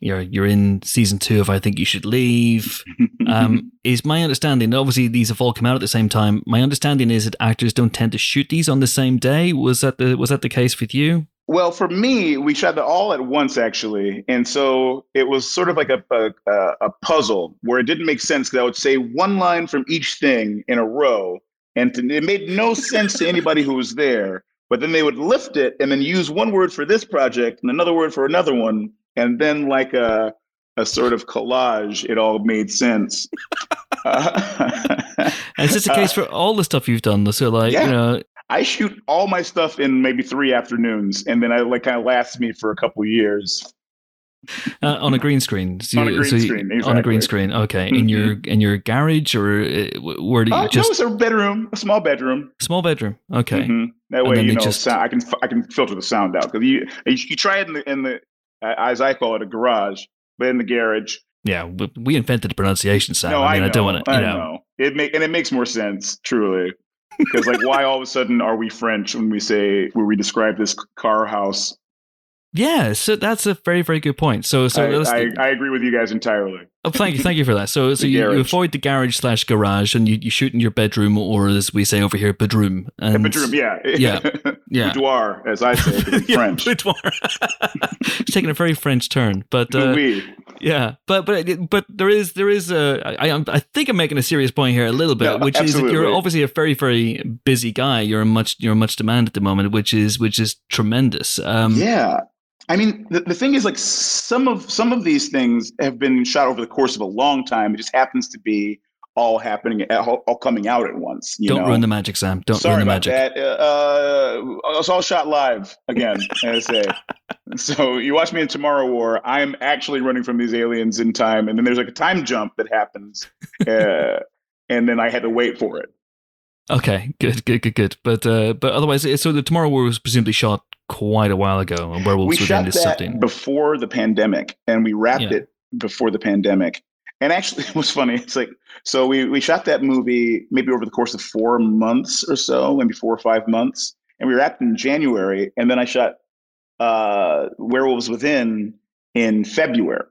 You're you're in season two of I Think You Should Leave. Um, is my understanding? Obviously, these have all come out at the same time. My understanding is that actors don't tend to shoot these on the same day. Was that the was that the case with you? Well, for me, we shot it all at once actually, and so it was sort of like a a, a puzzle where it didn't make sense because I would say one line from each thing in a row, and to, it made no sense to anybody who was there. But then they would lift it and then use one word for this project and another word for another one, and then like a a sort of collage, it all made sense. Is this the case for all the stuff you've done? So, like, Yeah. you know, I shoot all my stuff in maybe three afternoons, and then I like kind of lasts me for a couple years. uh, on a green screen. So On a green so screen, On a green screen. Okay. In your in your garage or uh, where do you Uh, no, it's a bedroom, a small bedroom. small bedroom? Okay. Mhm. That way, then you know, just- sound, I can I can filter the sound out because you, you you try it in the in the uh, as I call it a garage, but in the garage. Yeah, we, invented the pronunciation, Sam. no, I mean, I, know, don't want to, you I know. It make and it makes more sense, truly, because like why all of a sudden are we French when we say when we describe this car house? Yeah, so that's a very, very good point. So, so I, I, I agree with you guys entirely. oh, thank you, thank you for that. So, so you, you avoid the garage slash garage, and you, you shoot in your bedroom, or as we say over here, bedroom. And bedroom, yeah, yeah, yeah. boudoir, as I say, Yeah, French. boudoir. it's taking a very French turn, but uh, Oui. Yeah, but but but there is there is a I I think I'm making a serious point here a little bit, No, which is you're obviously a very very busy guy. You're in much you're much demand at the moment, which is which is tremendous. Um, yeah. I mean, the, the thing is, like some of some of these things have been shot over the course of a long time. It just happens to be all happening, all, all coming out at once. You don't know? ruin the magic, Sam. Don't Sorry ruin the magic. that. Uh, it's all shot live again, as I say. so you watch me in Tomorrow War. I'm actually running from these aliens in time, and then there's like a time jump that happens, uh, and then I had to wait for it. Okay, good, good, good, good. But uh, but otherwise, so the Tomorrow War was presumably shot quite a while ago, and Werewolves we Within shot is that something. before the pandemic and we wrapped Yeah. it before the pandemic and actually it was funny it's like so we, we shot that movie maybe over the course of four months or so maybe four or five months and we wrapped in january and then i shot uh, werewolves within in february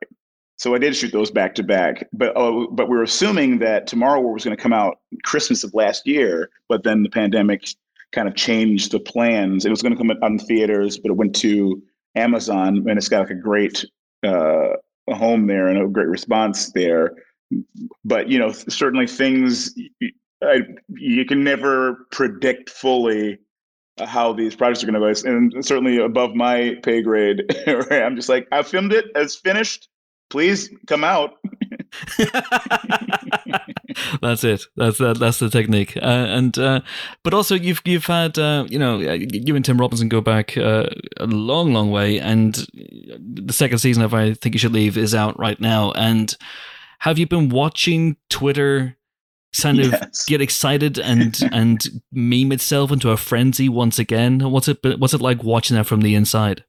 so i did shoot those back to back but uh, but we were assuming that tomorrow war was going to come out christmas of last year but then the pandemic kind of changed the plans. It was going to come in theaters, but it went to Amazon, and it's got like a great uh, home there and a great response there. But you know, certainly things I, you can never predict fully how these projects are going to go, and certainly above my pay grade. right? I'm just like, I filmed it, it's finished. Please come out. that's it. That's that, that's the technique. Uh, and uh, but also you've you've had uh, you know you and Tim Robinson go back uh, a long long way, and the second season of I think you should leave is out right now. And have you been watching Twitter? Kind of yes. get excited and and meme itself into a frenzy once again. What's it what's it like watching that from the inside?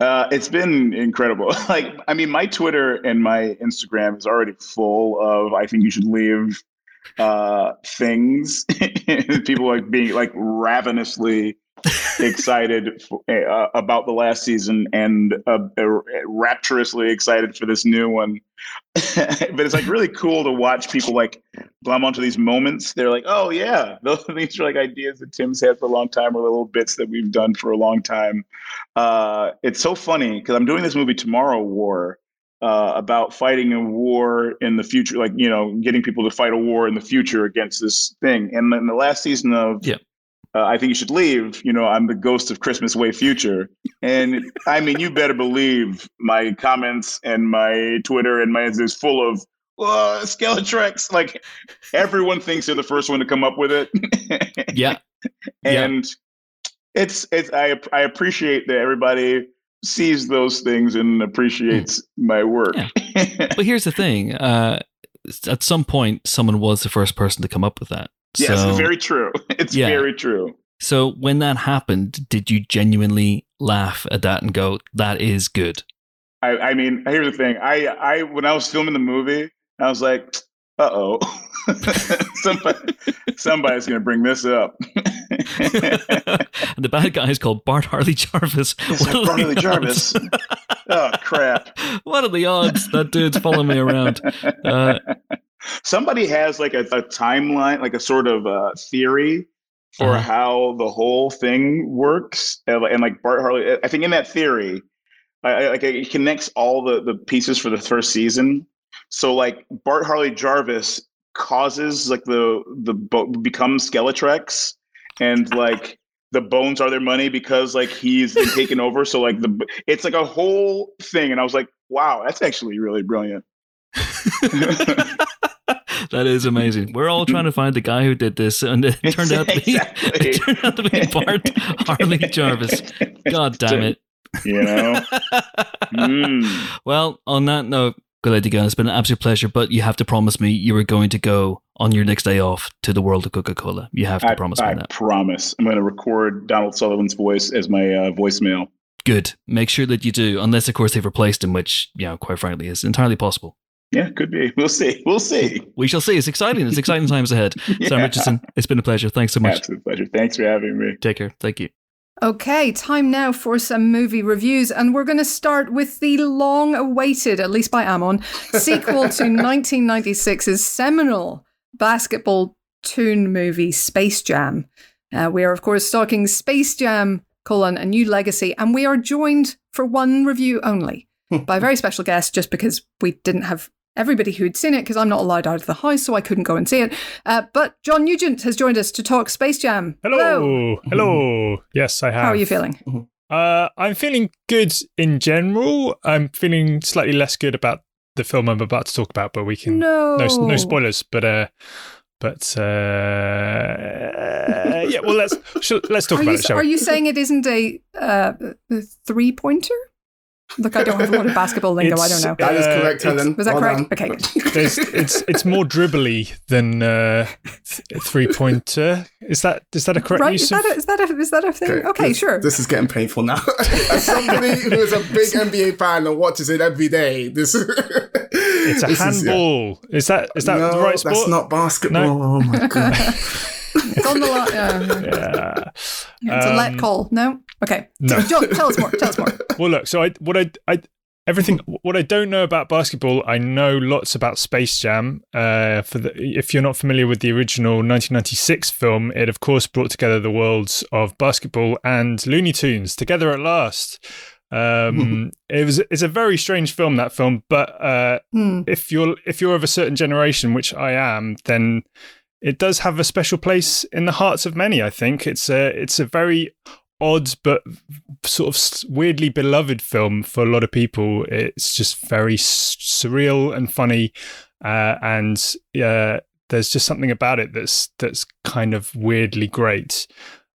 Uh, it's been incredible. Like, I mean, my Twitter and my Instagram is already full of I think you should leave uh, things. People like being like ravenously excited for, uh, about the last season and uh, rapturously excited for this new one. but it's like really cool to watch people like glom onto these moments. They're like, oh yeah, those, these are like ideas that Tim's had for a long time, or little bits that we've done for a long time. Uh, it's so funny because I'm doing this movie Tomorrow War. Uh, about fighting a war in the future, like you know, getting people to fight a war in the future against this thing. And in the last season of yeah uh, I think you should leave. You know, I'm the ghost of Christmas way future. And I mean, you better believe my comments and my Twitter and my is full of uh, Skeletrex. Like everyone thinks they're the first one to come up with it. yeah. and yeah. it's it's I I appreciate that everybody sees those things and appreciates mm. my work. Yeah. but here's the thing. Uh, at some point, someone was the first person to come up with that. Yes, so, very true. It's yeah. very true. So when that happened, did you genuinely laugh at that and go, "That is good"? I, I mean, here's the thing. I, I when I was filming the movie, I was like, "Uh oh, somebody, somebody's going to bring this up." And the bad guy is called Bart Harley Jarvis. Bart Harley Jarvis. oh crap! What are the odds that dude's following me around? Uh, somebody has like a, a timeline, like a sort of uh, theory for uh-huh. how the whole thing works, and, and, like Bart Harley. I think in that theory, I, like it connects all the the pieces for the first season. So like Bart Harley Jarvis causes like the the becomes Skeletrex, and like the bones are their money because like he's been taken over. So like the it's like a whole thing, and I was like, wow, that's actually really brilliant. that is amazing. We're all trying to find the guy who did this, and it turned out to be exactly. it turned out to be Bart Harley Jarvis. God damn it! You know. mm. Well, on that note, good lady girl, it's been an absolute pleasure. But you have to promise me you are going to go on your next day off to the world of Coca Cola. You have to I, promise I me that. I promise. I'm going to record Donald Sullivan's voice as my uh, voicemail. Good. Make sure that you do, unless of course they've replaced him, which you know, quite frankly, is entirely possible. Yeah, could be. We'll see. We'll see. We shall see. It's exciting. It's exciting times ahead. yeah. Sam Richardson, it's been a pleasure. Thanks so much. Absolute pleasure. Thanks for having me. Take care. Thank you. Okay, time now for some movie reviews, and we're going to start with the long awaited, at least by Amon, sequel to 1996's seminal basketball toon movie Space Jam. Uh, we are, of course, talking Space Jam, colon, a new legacy, and we are joined for one review only by a very special guest just because we didn't have everybody who'd seen it because I'm not allowed out of the house, so I couldn't go and see it. Uh, but John Nugent has joined us to talk Space Jam. Hello. Hello. Hello. Yes, I have. How are you feeling? Uh, I'm feeling good in general. I'm feeling slightly less good about the film I'm about to talk about, but we can no no, no spoilers. But uh, but uh, yeah, well let's let's talk are about you, it. Shall are we? you saying it isn't a uh, three pointer? Look, I don't have a lot of basketball lingo. I don't know. That is correct, Helen. Was that well correct? Done. Okay. it's it's more dribbly than uh, three pointer. Is that is that a correct right? use? Is that, a, is that a is that a thing? Okay, okay this, sure. This is getting painful now. As somebody who is a big NBA fan and watches it every day, this it's a handball. Is, yeah. is, that is that no, the right sport? That's not basketball. No? Oh my god. It's on the line. Yeah. yeah. It's um, a let call. No. Okay. No. John, tell us more. Tell us more. Well, look. So I what I I everything what I don't know about basketball, I know lots about Space Jam. Uh, for the, if you're not familiar with the original 1996 film, it of course brought together the worlds of basketball and Looney Tunes together at last. Um, it was it's a very strange film that film, but uh, Hmm. if you're if you're of a certain generation, which I am, then it does have a special place in the hearts of many. I think it's a it's a very odd but sort of weirdly beloved film for a lot of people. It's just very surreal and funny, uh, and uh, there's just something about it that's that's kind of weirdly great.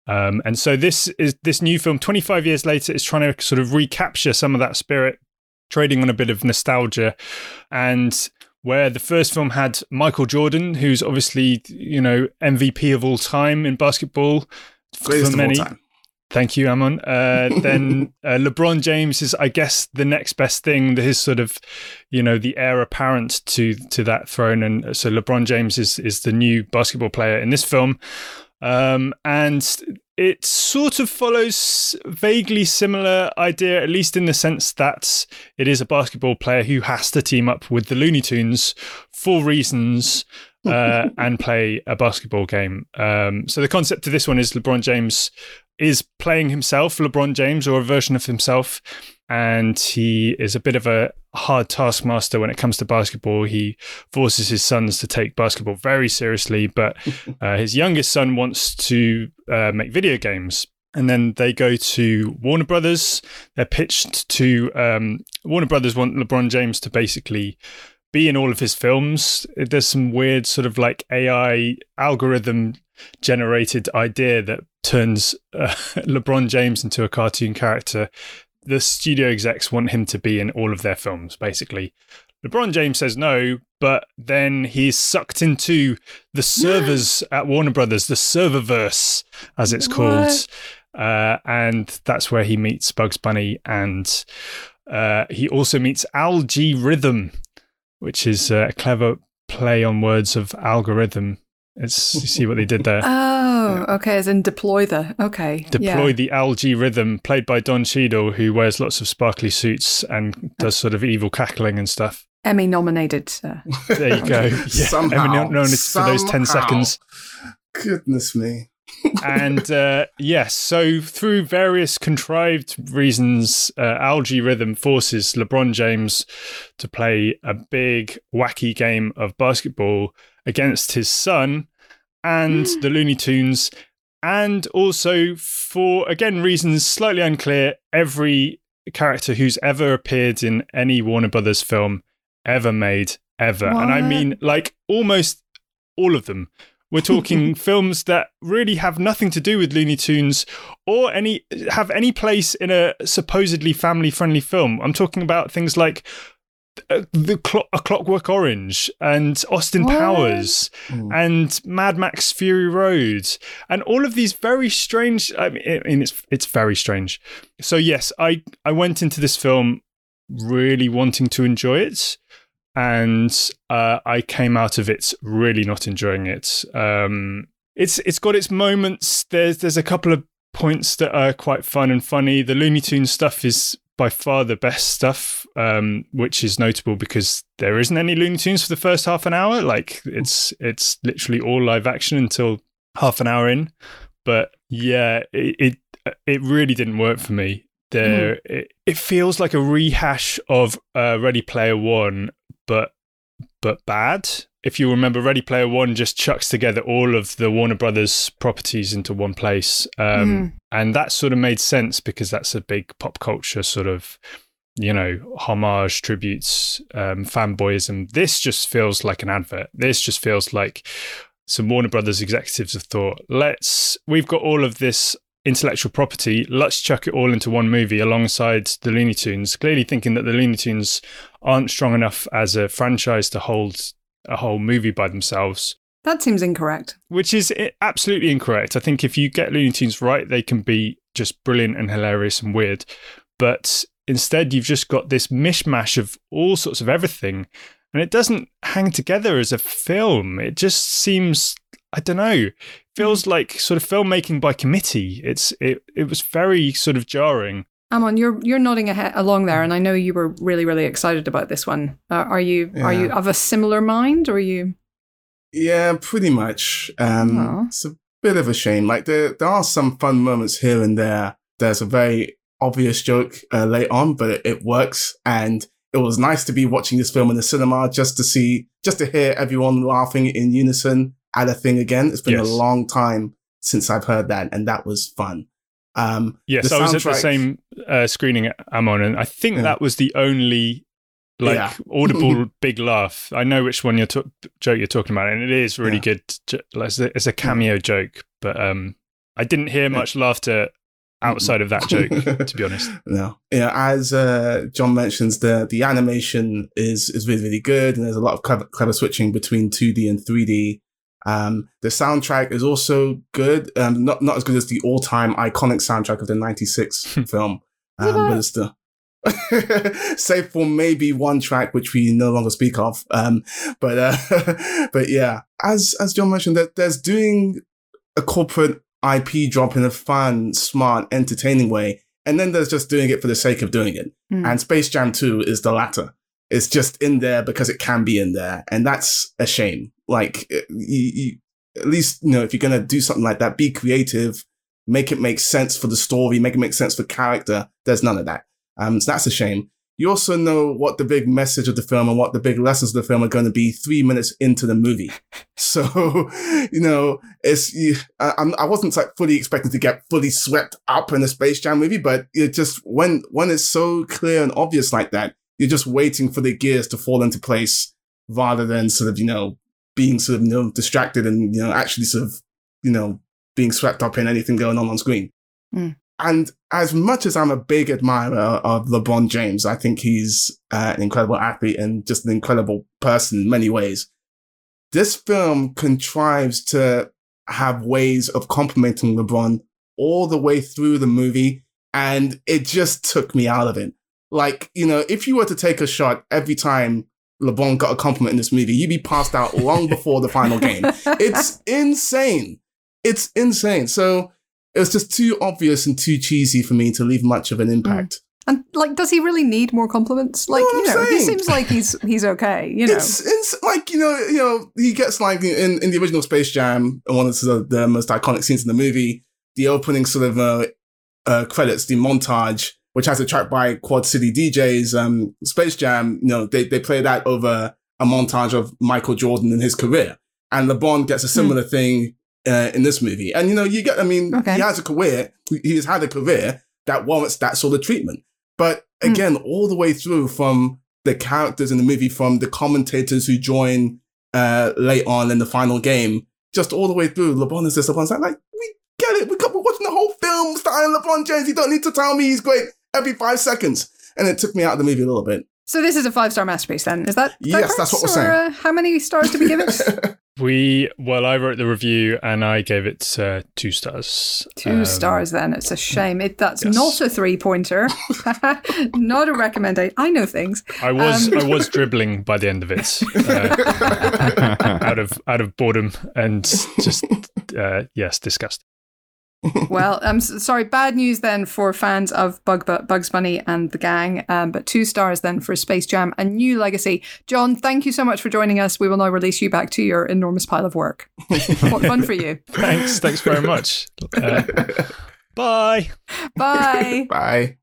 Um, and so this is this new film, 25 years later, is trying to sort of recapture some of that spirit, trading on a bit of nostalgia, and where the first film had Michael Jordan, who's obviously you know MVP of all time in basketball Greatest for many. time. Thank you, Amon. Uh, then uh, LeBron James is, I guess, the next best thing. His sort of, you know, the heir apparent to to that throne, and so LeBron James is is the new basketball player in this film, um, and it sort of follows vaguely similar idea, at least in the sense that it is a basketball player who has to team up with the Looney Tunes for reasons uh, and play a basketball game. Um, so the concept of this one is LeBron James is playing himself, LeBron James, or a version of himself. And he is a bit of a hard taskmaster when it comes to basketball. He forces his sons to take basketball very seriously, but uh, his youngest son wants to uh, make video games. And then they go to Warner Brothers. They're pitched to um, Warner Brothers want LeBron James to basically be in all of his films. There's some weird sort of like AI algorithm generated idea that turns uh, LeBron James into a cartoon character. The studio execs want him to be in all of their films, basically. LeBron James says no, but then he's sucked into the servers at Warner Brothers, the serververse, as it's called. Uh, and that's where he meets Bugs Bunny and uh, he also meets Al-G Rhythm, which is a clever play on words of algorithm. It's you see what they did there. Oh, okay. As in deploy the. Okay. Deploy yeah. the Al-G Rhythm, played by Don Cheadle, who wears lots of sparkly suits and does sort of evil cackling and stuff. Emmy nominated. Uh, There you go. Yeah, Somehow. Emmy known for those ten Somehow. seconds. Goodness me. and uh, yes, so through various contrived reasons, uh, Al-G Rhythm forces LeBron James to play a big, wacky game of basketball against his son and hmm. the Looney Tunes, and also for, again, reasons slightly unclear, every character who's ever appeared in any Warner Brothers film ever made, ever. And I mean, like, almost all of them. We're talking films that really have nothing to do with Looney Tunes or any have any place in a supposedly family-friendly film. I'm talking about things like uh, the Clo- A Clockwork Orange and Austin What? Powers Mm. and Mad Max Fury Road and all of these very strange. I mean, I mean, it's it's very strange. So yes, I I went into this film really wanting to enjoy it, and uh, I came out of it really not enjoying it. Um, it's it's got its moments. There's there's a couple of points that are quite fun and funny. The Looney Tunes stuff is by far the best stuff, um, which is notable because there isn't any Looney Tunes for the first half an hour. Like it's it's literally all live action until half an hour in. But yeah, it it, it really didn't work for me. There, it, it feels like a rehash of uh, Ready Player One, but but bad. If you remember, Ready Player One just chucks together all of the Warner Brothers properties into one place, um, and that sort of made sense because that's a big pop culture sort of, you know, homage, tributes, um, fanboyism. This just feels like an advert. This just feels like some Warner Brothers executives have thought, let's, we've got all of this intellectual property, let's chuck it all into one movie alongside the Looney Tunes, clearly thinking that the Looney Tunes aren't strong enough as a franchise to hold a whole movie by themselves. that seems incorrect. Which is absolutely incorrect. I think if you get Looney Tunes right, they can be just brilliant and hilarious and weird. But instead, you've just got this mishmash of all sorts of everything. And it doesn't hang together as a film. It just seems, I don't know, feels like sort of filmmaking by committee. It's it, it was very sort of jarring. Amon, you're you're nodding ahead, along there, and I know you were really really excited about this one. Uh, are you are you of a similar mind, or are you? Yeah, pretty much. Um, Aw. it's a bit of a shame. Like there, there are some fun moments here and there. There's a very obvious joke uh, late on, but it, it works. And it was nice to be watching this film in the cinema just to see, just to hear everyone laughing in unison at a thing again. It's been Yes. a long time since I've heard that, and that was fun. Um, Yes, I was at the same uh, screening Amon, and I think Yeah. that was the only like Yeah. audible big laugh. I know which one you're to- joke you're talking about, and it is really Yeah. good. j- like, It's a, it's a cameo joke, but um, I didn't hear much laughter outside of that joke, to be honest. No, yeah. As uh, John mentions, the the animation is is really really good, and there's a lot of clever, clever switching between 2D and 3D. Um, the soundtrack is also good. Um, not not as good as the all time iconic soundtrack of the '96 film, um, but it's the save for maybe one track which we no longer speak of. Um, but uh, but yeah, as as John mentioned, that there's doing a corporate IP drop in a fun, smart, entertaining way. And then there's just doing it for the sake of doing it. Hmm. And Space Jam 2 is the latter. It's just in there because it can be in there. And that's a shame. Like, you, you, at least, you know, if you're going to do something like that, be creative, make it make sense for the story, make it make sense for character. There's none of that. Um, so that's a shame. You also know what the big message of the film and what the big lessons of the film are going to be three minutes into the movie. So, you know, it's, you, I, I wasn't like fully expecting to get fully swept up in a Space Jam movie, but it just, when, when it's so clear and obvious like that, you're just waiting for the gears to fall into place rather than sort of, you know, being sort of, you know, distracted and, you know, actually sort of, you know, being swept up in anything going on on screen. Mm. And as much as I'm a big admirer of LeBron James, I think he's uh, an incredible athlete and just an incredible person in many ways. This film contrives to have ways of complimenting LeBron all the way through the movie. And it just took me out of it. Like, you know, if you were to take a shot every time LeBron got a compliment in this movie, you'd be passed out long before the final game. It's insane. It's insane. So it was just too obvious and too cheesy for me to leave much of an impact. And like, does he really need more compliments? Like, Know you know, he seems like he's he's okay. You know, It's, it's like you know you know he gets like in, in the original Space Jam one of the, the most iconic scenes in the movie the opening sort of uh, uh, credits the montage which has a track by Quad City DJs um, Space Jam you know they they play that over a montage of Michael Jordan and his career and LeBron gets a similar thing uh, in this movie and you know you get I mean Okay. he has a career he has had a career that warrants that sort of treatment but Hmm. again all the way through from the characters in the movie from the commentators who join uh, late on in the final game, just all the way through. LeBron is just LeBron's like, like we get it. We got, we're watching the whole film starring LeBron James. You don't need to tell me he's great every five seconds. And it took me out of the movie a little bit. so this is a five star masterpiece. Then is that? Yes, that's what we're saying. Uh, how many stars do we give it? We well, I wrote the review and I gave it uh, two stars. Two Um, stars. Then it's a shame. It that's yes. not a three pointer. not a recommendation. I know things. I was Um, I was dribbling by the end of it, uh, out of out of boredom and just uh, yes, disgust. Well, I'm sorry. Bad news then for fans of Bug Bugs Bunny and the gang. Um, but two stars then for Space Jam: A New Legacy. John, thank you so much for joining us. We will now release you back to your enormous pile of work. what fun for you! Thanks, thanks very much. Uh, bye. Bye. Bye.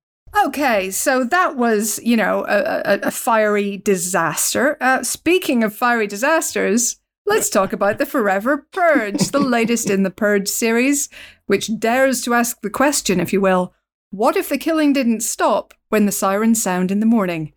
Okay, so that was, you know, a, a, a fiery disaster. Uh, speaking of fiery disasters, let's talk about the Forever Purge, the latest in the Purge series, which dares to ask the question, if you will what if the killing didn't stop when the sirens sound in the morning?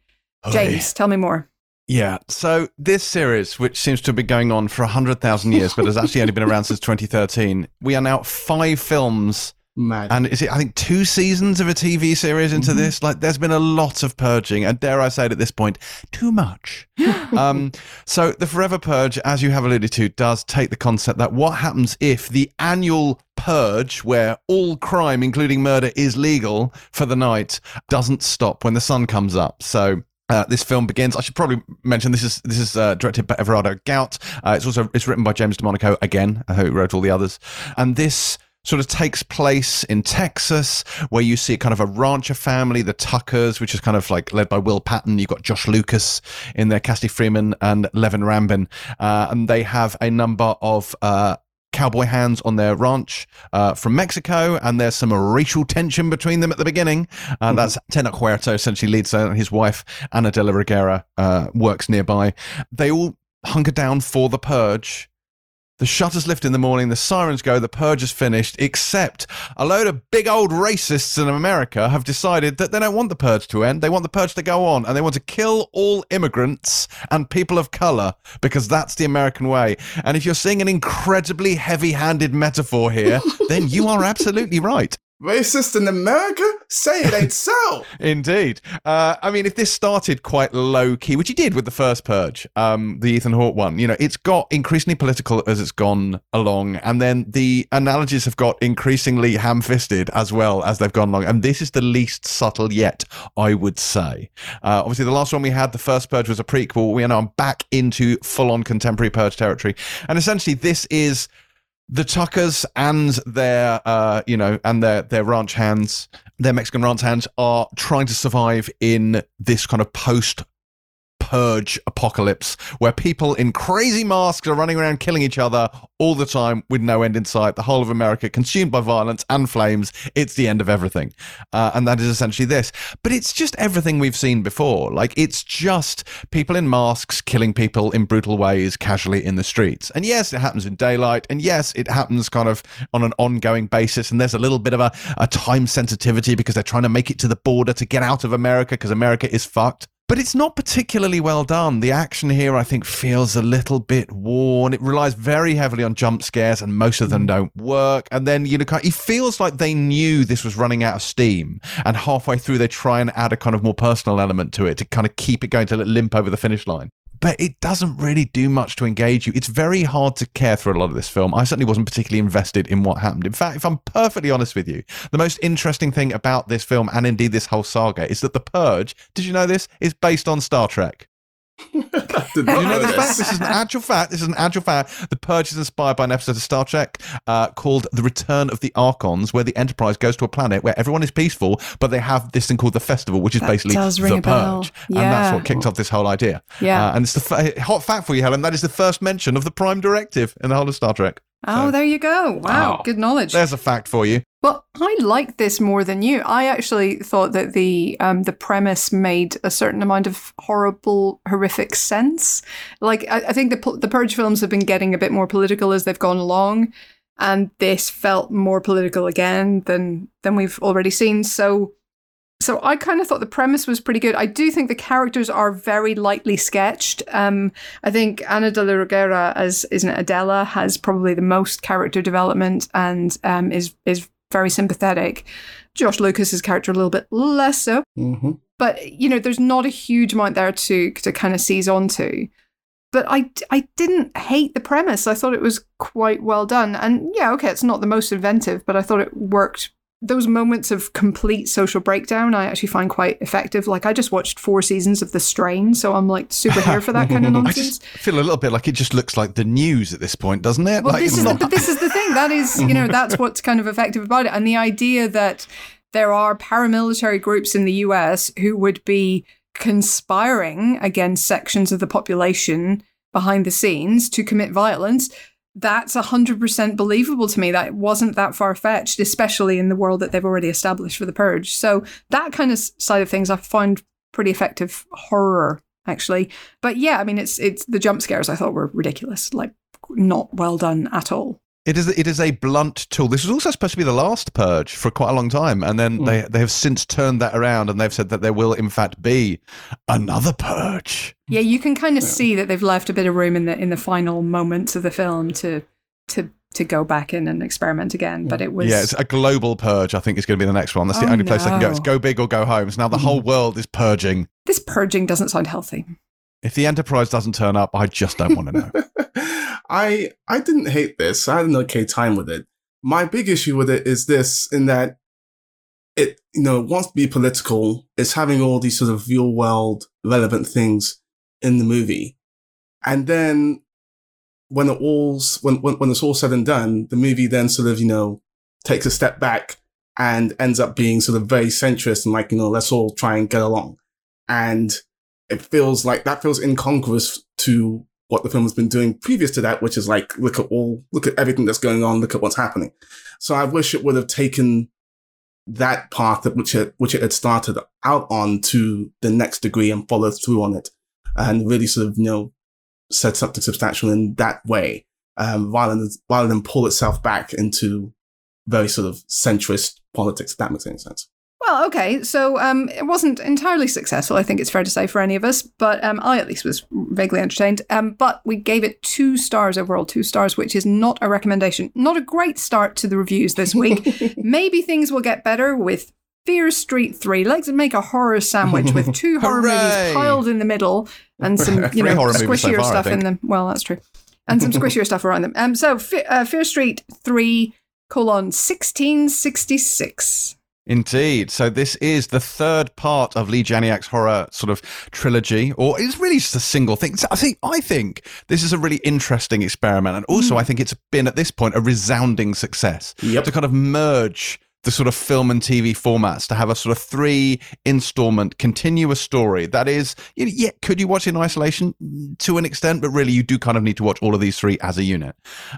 James, tell me more. Yeah. So this series, which seems to have been going on for 100,000 years, but has actually only been around since 2013, we are now five films Mad. and is it, I think, two seasons of a TV series into this? Like, there's been a lot of purging, and dare I say it at this point, too much. um, so, the Forever Purge, as you have alluded to, does take the concept that what happens if the annual purge, where all crime, including murder, is legal for the night, doesn't stop when the sun comes up. So, uh, this film begins. I should probably mention this is this is uh, directed by Everardo Gout. Uh, it's also it's written by James DeMonaco again, who wrote all the others. And this sort of takes place in Texas, where you see kind of a rancher family, the Tuckers, which is kind of like led by Will Patton. You've got Josh Lucas in there, Cassidy Freeman and Leven Rambin, uh, and they have a number of uh, cowboy hands on their ranch uh, from Mexico, and there's some racial tension between them at the beginning. Uh, that's Tenoch Huerta essentially leads and his wife Ana de la Reguera uh, works nearby. They all hunker down for the purge. The shutters lift in the morning, the sirens go, the purge is finished, except a load of big old racists in America have decided that they don't want the purge to end. They want the purge to go on and they want to kill all immigrants and people of color because that's the American way. And if you're seeing an incredibly heavy handed metaphor here, then you are absolutely right. Racist in America? Say it ain't so. Indeed. Uh, I mean, if this started quite low key, which he did with the first Purge, um, the Ethan Hawke one, you know, it's got increasingly political as it's gone along. And then the analogies have got increasingly ham fisted as well as they've gone along. And this is the least subtle yet, I would say. Uh, obviously, the last one we had, the first Purge, was a prequel. We are now back into full on contemporary Purge territory. And essentially, this is the Tuckers and their, uh, you know, and their their ranch hands, their Mexican ranch hands, are trying to survive in this kind of post purge apocalypse where people in crazy masks are running around killing each other all the time with no end in sight. The whole of America consumed by violence and flames. It's the end of everything. Uh, and that is essentially this. But it's just everything we've seen before. Like, it's just people in masks killing people in brutal ways casually in the streets. And yes, it happens in daylight. And yes, it happens kind of on an ongoing basis. And there's a little bit of a, a time sensitivity because they're trying to make it to the border to get out of America because America is fucked but it's not particularly well done. The action here, I think, feels a little bit worn. It relies very heavily on jump scares, and most of them mm. don't work. And then, you know, it feels like they knew this was running out of steam, and halfway through, they try and add a kind of more personal element to it to kind of keep it going to limp over the finish line but it doesn't really do much to engage you. It's very hard to care for a lot of this film. I certainly wasn't particularly invested in what happened. In fact, if I'm perfectly honest with you, the most interesting thing about this film and indeed this whole saga is that The Purge, did you know this, is based on Star Trek. You know this fact? this. Is an actual fact. This is an actual fact. The Purge is inspired by an episode of Star Trek uh, called The Return of the Archons, where the Enterprise goes to a planet where everyone is peaceful, but they have this thing called the Festival, which is That basically the. Purge. And that's what kicked off this whole idea. Yeah. Uh, and it's the f- hot fact for you, Helen. That is the first mention of the Prime Directive in the whole of Star Trek. Oh, So- there you go. Wow, Oh. good knowledge. There's a fact for you. Well, I liked this more than you. I actually thought that the um, the premise made a certain amount of horrible, horrific sense. Like I, I think the the Purge films have been getting a bit more political as they've gone along, and this felt more political again than than we've already seen. So. So I kind of thought the premise was pretty good. I do think the characters are very lightly sketched. Um, I think Ana de la Reguera as isn't it Adela has probably the most character development and um, is is very sympathetic. Josh Lucas's character a little bit less so, hmm but you know, there's not a huge amount there to to kind of seize onto. But I, I didn't hate the premise. I thought it was quite well done. And yeah, okay, it's not the most inventive, but I thought it worked. Those moments of complete social breakdown, I actually find quite effective. Like I just watched four seasons of The Strain, so I'm like super here for that kind of I nonsense. just feel a little bit like it just looks like the news at this point, doesn't it? Well, like, this is the, not- but this is the thing. That is, you know, that's what's kind of effective about it, and the idea that there are paramilitary groups in the U.S. who would be conspiring against sections of the population behind the scenes to commit violence. That's 100% believable to me. That wasn't that far fetched, especially in the world that they've already established for the Purge. So, that kind of side of things I find pretty effective horror, actually. But yeah, I mean, it's it's the jump scares I thought were ridiculous, like not well done at all. It is it is a blunt tool. This was also supposed to be the last purge for quite a long time, and then hmm. they they have since turned that around, and they've said that there will in fact be another purge. Yeah, you can kind of see that they've left a bit of room in the in the final moments of the film to to to go back in and experiment again. But it was Yeah, it's a global purge. I think is going to be the next one. That's the Oh, only place they can go. It's go big or go home. So now the hmm. whole world is purging. this purging doesn't sound healthy. If the Enterprise doesn't turn up, I just don't want to know. I I didn't hate this. I had an okay time with it. My big issue with it is this: in that it you know wants to be political. It's having all these sort of real world relevant things in the movie, and then when it all's when, when when it's all said and done, the movie then sort of you know takes a step back and ends up being sort of very centrist and like you know let's all try and get along, and it feels like that feels incongruous to what the film has been doing previous to that, which is like, look at all, look at everything that's going on, look at what's happening. So I wish it would have taken that path that which it, which it had started out on to the next degree and followed through on it and really sort of, you know, said something substantial in that way, um, rather than, rather than pull itself back into very sort of centrist politics, if that makes any sense. Well, okay, so um, it wasn't entirely successful, I think it's fair to say, for any of us, but um, I at least was vaguely entertained. Um, but we gave it two stars overall, two stars, which is not a recommendation. Not a great start to the reviews this week. Maybe things will get better with Fear Street 3. Let's make a horror sandwich with two horror movies piled in the middle and some, you know, squishier so far, stuff in them. Well, that's true. And some squishier stuff around them. Um, so, uh, Fear Street 3 colon 1666. Indeed. So this is the third part of Leigh Janiak's horror sort of trilogy, or it's really just a single thing. I think I think this is a really interesting experiment, and also mm. I think it's been at this point a resounding success yep. to kind of merge the sort of film and TV formats to have a sort of three installment continuous story that is, you know, yeah, could you watch in isolation to an extent, but really you do kind of need to watch all of these three as a unit.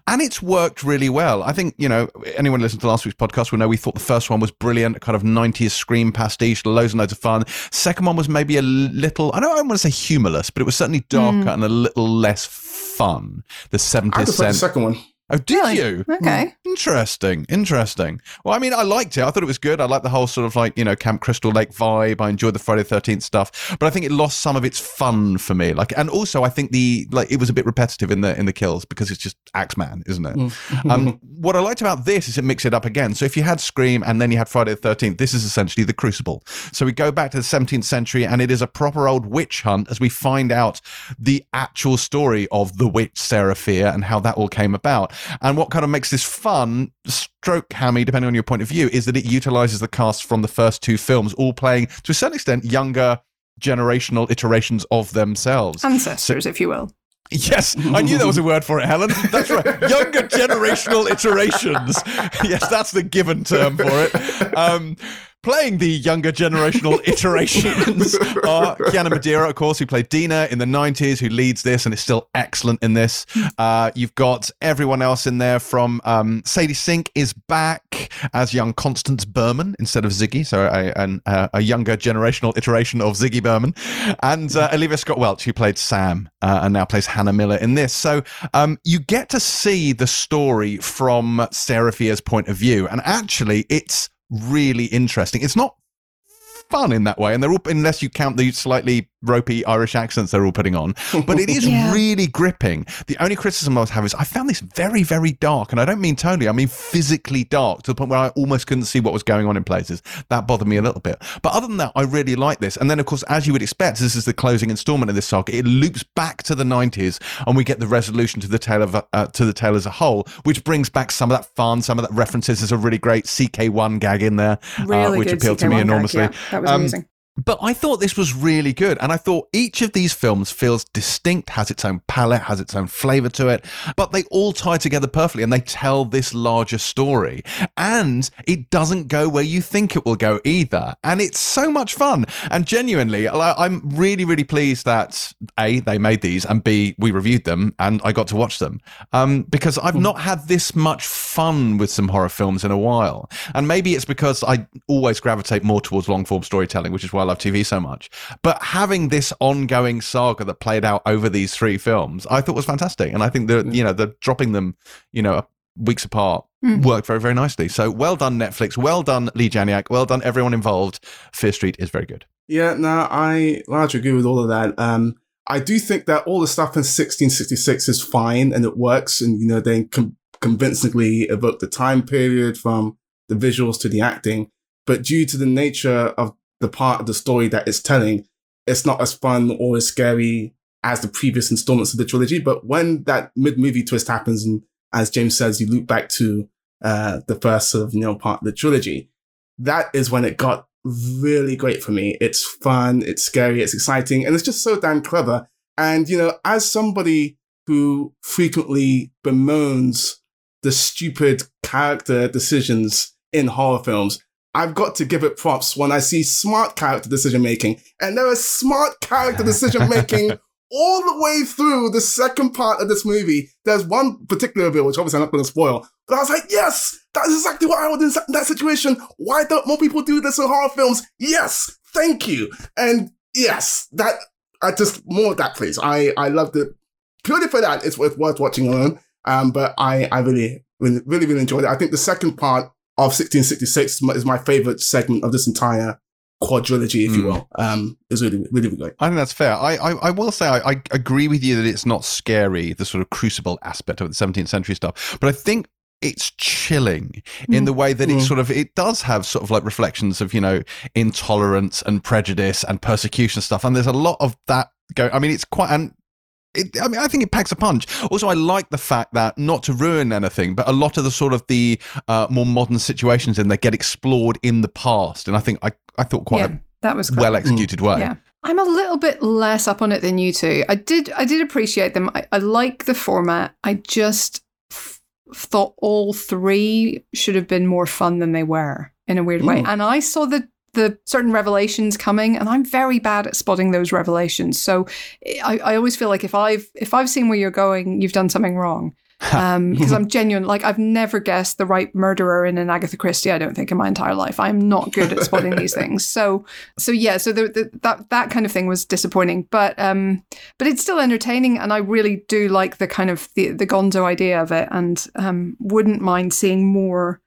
And it's worked really well. I think, you know, anyone listened to last week's podcast will know we thought the first one was brilliant, kind of 90s scream pastiche, loads and loads of fun. Second one was maybe a little, I don't, I don't want to say humorless, but it was certainly darker mm. and a little less fun. The 70s I prefer the second one. Oh, did really? you? Okay. Interesting. Interesting. Well, I mean, I liked it. I thought it was good. I liked the whole sort of like, you know, Camp Crystal Lake vibe. I enjoyed the Friday the 13th stuff, but I think it lost some of its fun for me. Like, and also I think the, like, it was a bit repetitive in the, in the kills because it's just Axeman, isn't it? Mm. um, what I liked about this is it mixed it up again. So if you had Scream and then you had Friday the 13th, this is essentially the Crucible. So we go back to the 17th century and it is a proper old witch hunt as we find out the actual story of the witch Fier and how that all came about. And what kind of makes this fun, stroke hammy, depending on your point of view, is that it utilizes the cast from the first two films, all playing to a certain extent younger generational iterations of themselves. Ancestors, so, if you will. Yes, I knew there was a word for it, Helen. That's right. Younger generational iterations. Yes, that's the given term for it. Um, Playing the younger generational iterations are Kiana Madeira, of course, who played Deena in the 90s, who leads this and is still excellent in this. Uh, you've got everyone else in there from um, Sadie Sink is back as young Constance Berman instead of Ziggy, so a, an, uh, a younger generational iteration of Ziggy Berman. And uh, Olivia Scott Welch, who played Sam uh, and now plays Hannah Miller in this. So um, you get to see the story from Sarah Fier's point of view. And actually, it's really interesting. It's not fun in that way, and they're all unless you count the slightly ropey Irish accents they're all putting on. But it is yeah. really gripping. The only criticism I was having is I found this very, very dark, and I don't mean totally, I mean physically dark to the point where I almost couldn't see what was going on in places. That bothered me a little bit. But other than that, I really like this. And then, of course, as you would expect, this is the closing installment of this saga. It loops back to the 90s, and we get the resolution to the tale of uh, to the tale as a whole, which brings back some of that fun, some of that references. There's a really great CK1 gag in there, really uh, which appealed CK1 to me enormously. Gag, yeah, was um, amazing. But I thought this was really good. And I thought each of these films feels distinct, has its own palette, has its own flavor to it, but they all tie together perfectly and they tell this larger story. And it doesn't go where you think it will go either. And it's so much fun. And genuinely, I'm really, really pleased that A, they made these, and B, we reviewed them and I got to watch them. Um, because I've not had this much fun with some horror films in a while. And maybe it's because I always gravitate more towards long form storytelling, which is why I love TV so much. But having this ongoing saga that played out over these three films, I thought was fantastic. And I think that, you know, the dropping them, you know, weeks apart mm. worked very, very nicely. So well done, Netflix. Well done, Leigh Janiak. Well done, everyone involved. Fear Street is very good. Yeah, no, I largely agree with all of that. Um, I do think that all the stuff in 1666 is fine and it works. And, you know, they com- convincingly evoke the time period from the visuals to the acting. But due to the nature of the part of the story that it's telling, it's not as fun or as scary as the previous installments of the trilogy. But when that mid movie twist happens, and as James says, you loop back to uh, the first sort of you know part of the trilogy, that is when it got really great for me. It's fun, it's scary, it's exciting, and it's just so damn clever. And you know, as somebody who frequently bemoans the stupid character decisions in horror films, I've got to give it props when I see smart character decision making. And there is smart character decision making all the way through the second part of this movie, there's one particular reveal, which obviously I'm not going to spoil, but I was like, yes, that's exactly what I would in that situation. Why don't more people do this in horror films? Yes, thank you. And yes, that, I just, more of that, please. I, I loved it. Purely for that, it's worth, worth watching alone. Um, but I, I really, really, really, really enjoyed it. I think the second part of 1666 is my favorite segment of this entire quadrilogy, if you will, um, is really, really, really great. I think that's fair. I, I, I will say I, I agree with you that it's not scary, the sort of crucible aspect of the 17th century stuff. But I think it's chilling in the way that it Mm. sort of it does have sort of like reflections of you know intolerance and prejudice and persecution stuff and there's a lot of that going i mean it's quite and it, I mean, I think it packs a punch. Also, I like the fact that not to ruin anything, but a lot of the sort of the uh, more modern situations in there get explored in the past, and I think I, I thought quite yeah, that was a well executed way. Yeah. I'm a little bit less up on it than you two. I did I did appreciate them. I, I like the format. I just f- thought all three should have been more fun than they were in a weird way. Mm. And I saw the the certain revelations coming and I'm very bad at spotting those revelations. So I, I always feel like if I've if I've seen where you're going, you've done something wrong. Um, because I'm genuine. Like I've never guessed the right murderer in an Agatha Christie. I don't think in my entire life. I'm not good at spotting these things. So, so yeah. So the, the, that that kind of thing was disappointing, but um, but it's still entertaining, and I really do like the kind of the the Gonzo idea of it, and um, wouldn't mind seeing more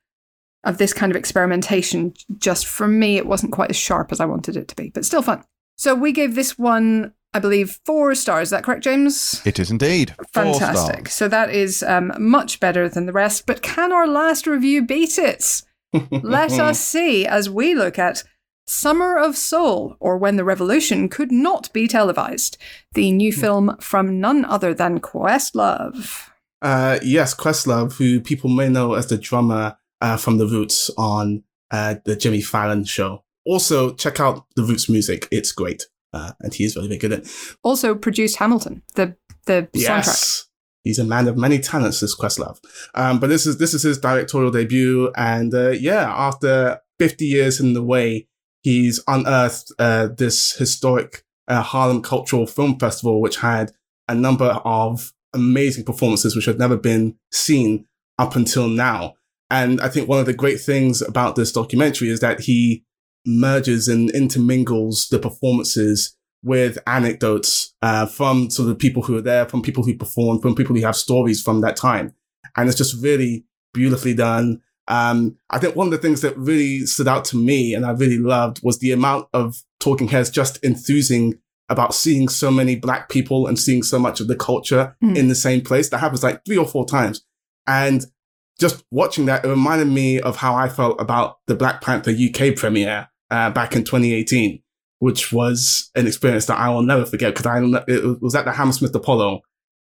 of this kind of experimentation. Just for me, it wasn't quite as sharp as I wanted it to be, but still fun. So we gave this one, I believe, four stars. Is that correct, James? It is indeed Four Fantastic. So that is um, much better than the rest. But can our last review beat it? Let us see as we look at Summer of Soul, or When the Revolution Could Not Be Televised, the new film from none other than Questlove. Uh, yes, Questlove, who people may know as the drummer uh, from The Roots on uh, the Jimmy Fallon show. Also, check out The Roots music. It's great. Uh, and he is very, very good at it. Also produced Hamilton, the the soundtrack. Yes. He's a man of many talents, this Questlove. Um, but this is this is his directorial debut, and uh, yeah, after 50 years in the way, he's unearthed uh, this historic uh, Harlem Cultural Film Festival, which had a number of amazing performances which had never been seen up until now. And I think one of the great things about this documentary is that he merges and intermingles the performances with anecdotes uh, from sort of people who are there, from people who perform, from people who have stories from that time. And it's just really beautifully done. Um, I think one of the things that really stood out to me and I really loved was the amount of talking heads just enthusing about seeing so many black people and seeing so much of the culture Mm. in the same place. That happens like three or four times. And just watching that, it reminded me of how I felt about the Black Panther UK premiere uh, back in 2018 which was an experience that I will never forget because I it was at the Hammersmith Apollo,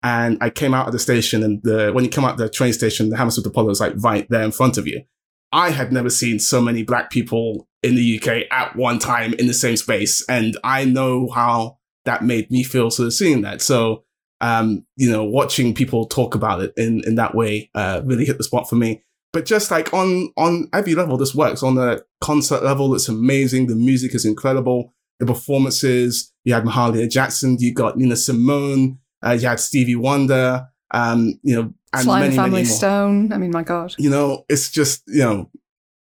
and I came out of the station, and the when you come out the train station, the Hammersmith Apollo is like right there in front of you. I had never seen so many black people in the UK at one time in the same space, and I know how that made me feel. So seeing that, so um, you know, watching people talk about it in in that way uh, really hit the spot for me but just like on on every level this works on the concert level it's amazing the music is incredible the performances you had mahalia jackson you got nina simone uh, you had stevie wonder um you know and many Family many more Stone. I mean, my God. you know it's just you know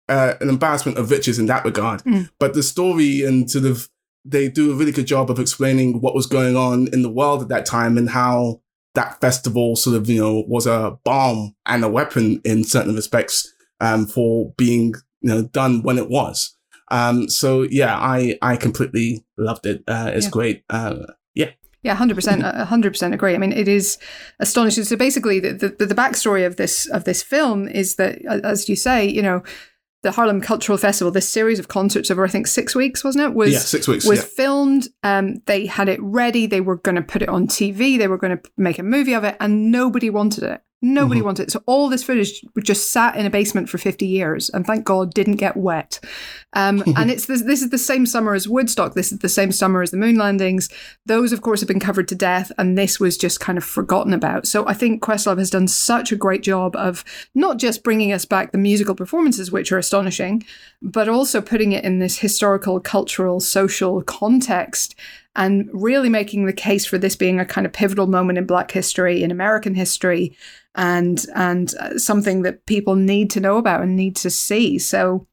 uh, an embarrassment of riches in that regard Mm. but the story and sort of they do a really good job of explaining what was going on in the world at that time and how that festival sort of, you know, was a bomb and a weapon in certain respects, um, for being, you know, done when it was. Um, so yeah, I, I completely loved it. Uh, it's Yeah. great. Uh, Yeah, hundred percent, hundred percent agree. I mean, it is astonishing. So basically, the, the the backstory of this of this film is that, as you say, you know, the Harlem Cultural Festival, this series of concerts over I think six weeks, wasn't it? Was yeah, six weeks. was yeah. filmed. Um, they had it ready. They were going to put it on TV. They were going to make a movie of it, and nobody wanted it. Nobody Mhm. wanted it. So all this footage just sat in a basement for fifty years, and thank God didn't get wet. Um, and it's this. This is the same summer as Woodstock. This is the same summer as the moon landings. Those, of course, have been covered to death, and this was just kind of forgotten about. So I think Questlove has done such a great job of not just bringing us back the musical performances, which are astonishing, but also putting it in this historical, cultural, social context and really making the case for this being a kind of pivotal moment in Black history, in American history, and and uh, something that people need to know about and need to see. So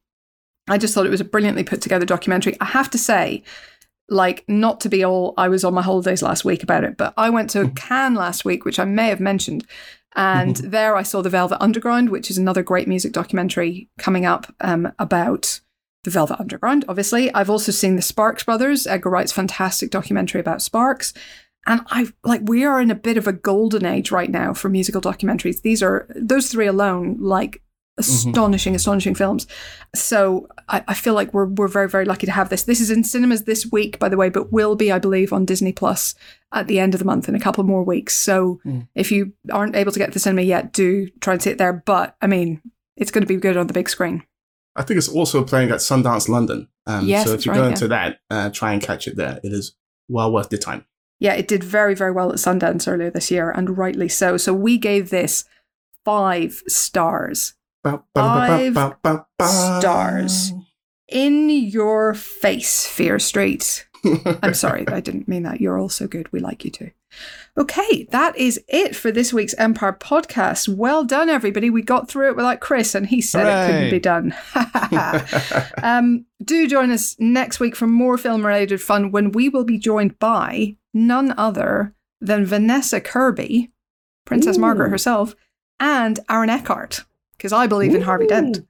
I just thought it was a brilliantly put together documentary. I have to say, like, not to be all I was on my holidays last week about it, but I went to Mm. Cannes last week, which I may have mentioned. And Mhm. there I saw The Velvet Underground, which is another great music documentary coming up um, about the Velvet Underground, obviously. I've also seen The Sparks Brothers, Edgar Wright's fantastic documentary about Sparks. And I like we are in a bit of a golden age right now for musical documentaries. These are those three alone, like astonishing, astonishing films. So I, I feel like we're we're very very lucky to have this. This is in cinemas this week, by the way, but will be, I believe, on Disney Plus at the end of the month in a couple more weeks. So Mm. if you aren't able to get to the cinema yet, do try and see it there. But I mean, it's going to be good on the big screen. I think it's also playing at Sundance London. Um, Yes, so if you right, go yeah. into that, uh, try and catch it there. It is well worth the time. Yeah, it did very, very well at Sundance earlier this year, and rightly so. So we gave this five stars. Ba- ba- ba- Five ba- stars. In your face, Fear Street. I'm sorry, I didn't mean that. You're also good. We like you too. Okay, that is it for this week's Empire podcast. Well done, everybody. We got through it without Chris, and he said it couldn't be done. um, do join us next week for more film related fun when we will be joined by none other than Vanessa Kirby, Princess Ooh. Margaret herself, and Aaron Eckhart, because I believe in Harvey Dent.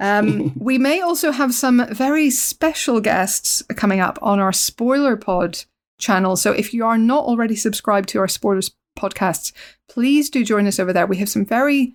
Um, we may also have some very special guests coming up on our Spoiler Pod channel. So if you are not already subscribed to our Spoilers podcasts, please do join us over there. We have some very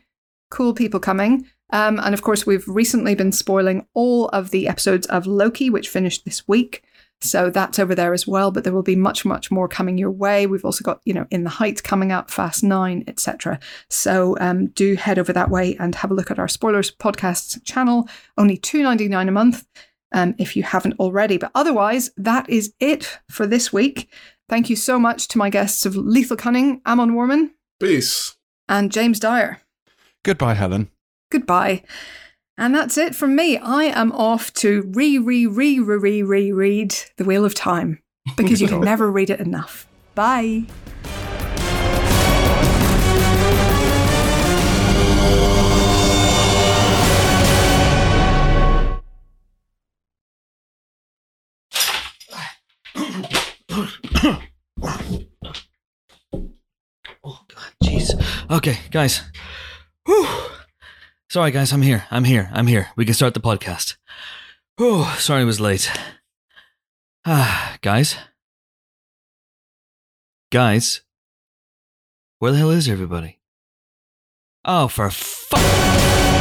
cool people coming. Um, and of course, we've recently been spoiling all of the episodes of Loki, which finished this week. So that's over there as well. But there will be much, much more coming your way. We've also got, you know, In the Heights coming up, Fast Nine, etc. So um, do head over that way and have a look at our Spoilers Podcasts channel. Only two ninety nine a month um, if you haven't already. But otherwise, that is it for this week. Thank you so much to my guests of Lethal Cunning, Amon Warmann, Peace. and James Dyer. Goodbye, Helen. Goodbye. And that's it from me. I am off to re, re, re, re, re, re read The Wheel of Time because you can never read it enough. Bye. Okay, guys. Whew. Sorry, guys. I'm here. I'm here. I'm here. We can start the podcast. Whew. Sorry, I was late. Ah, guys. Guys. Where the hell is everybody? Oh, for fuck.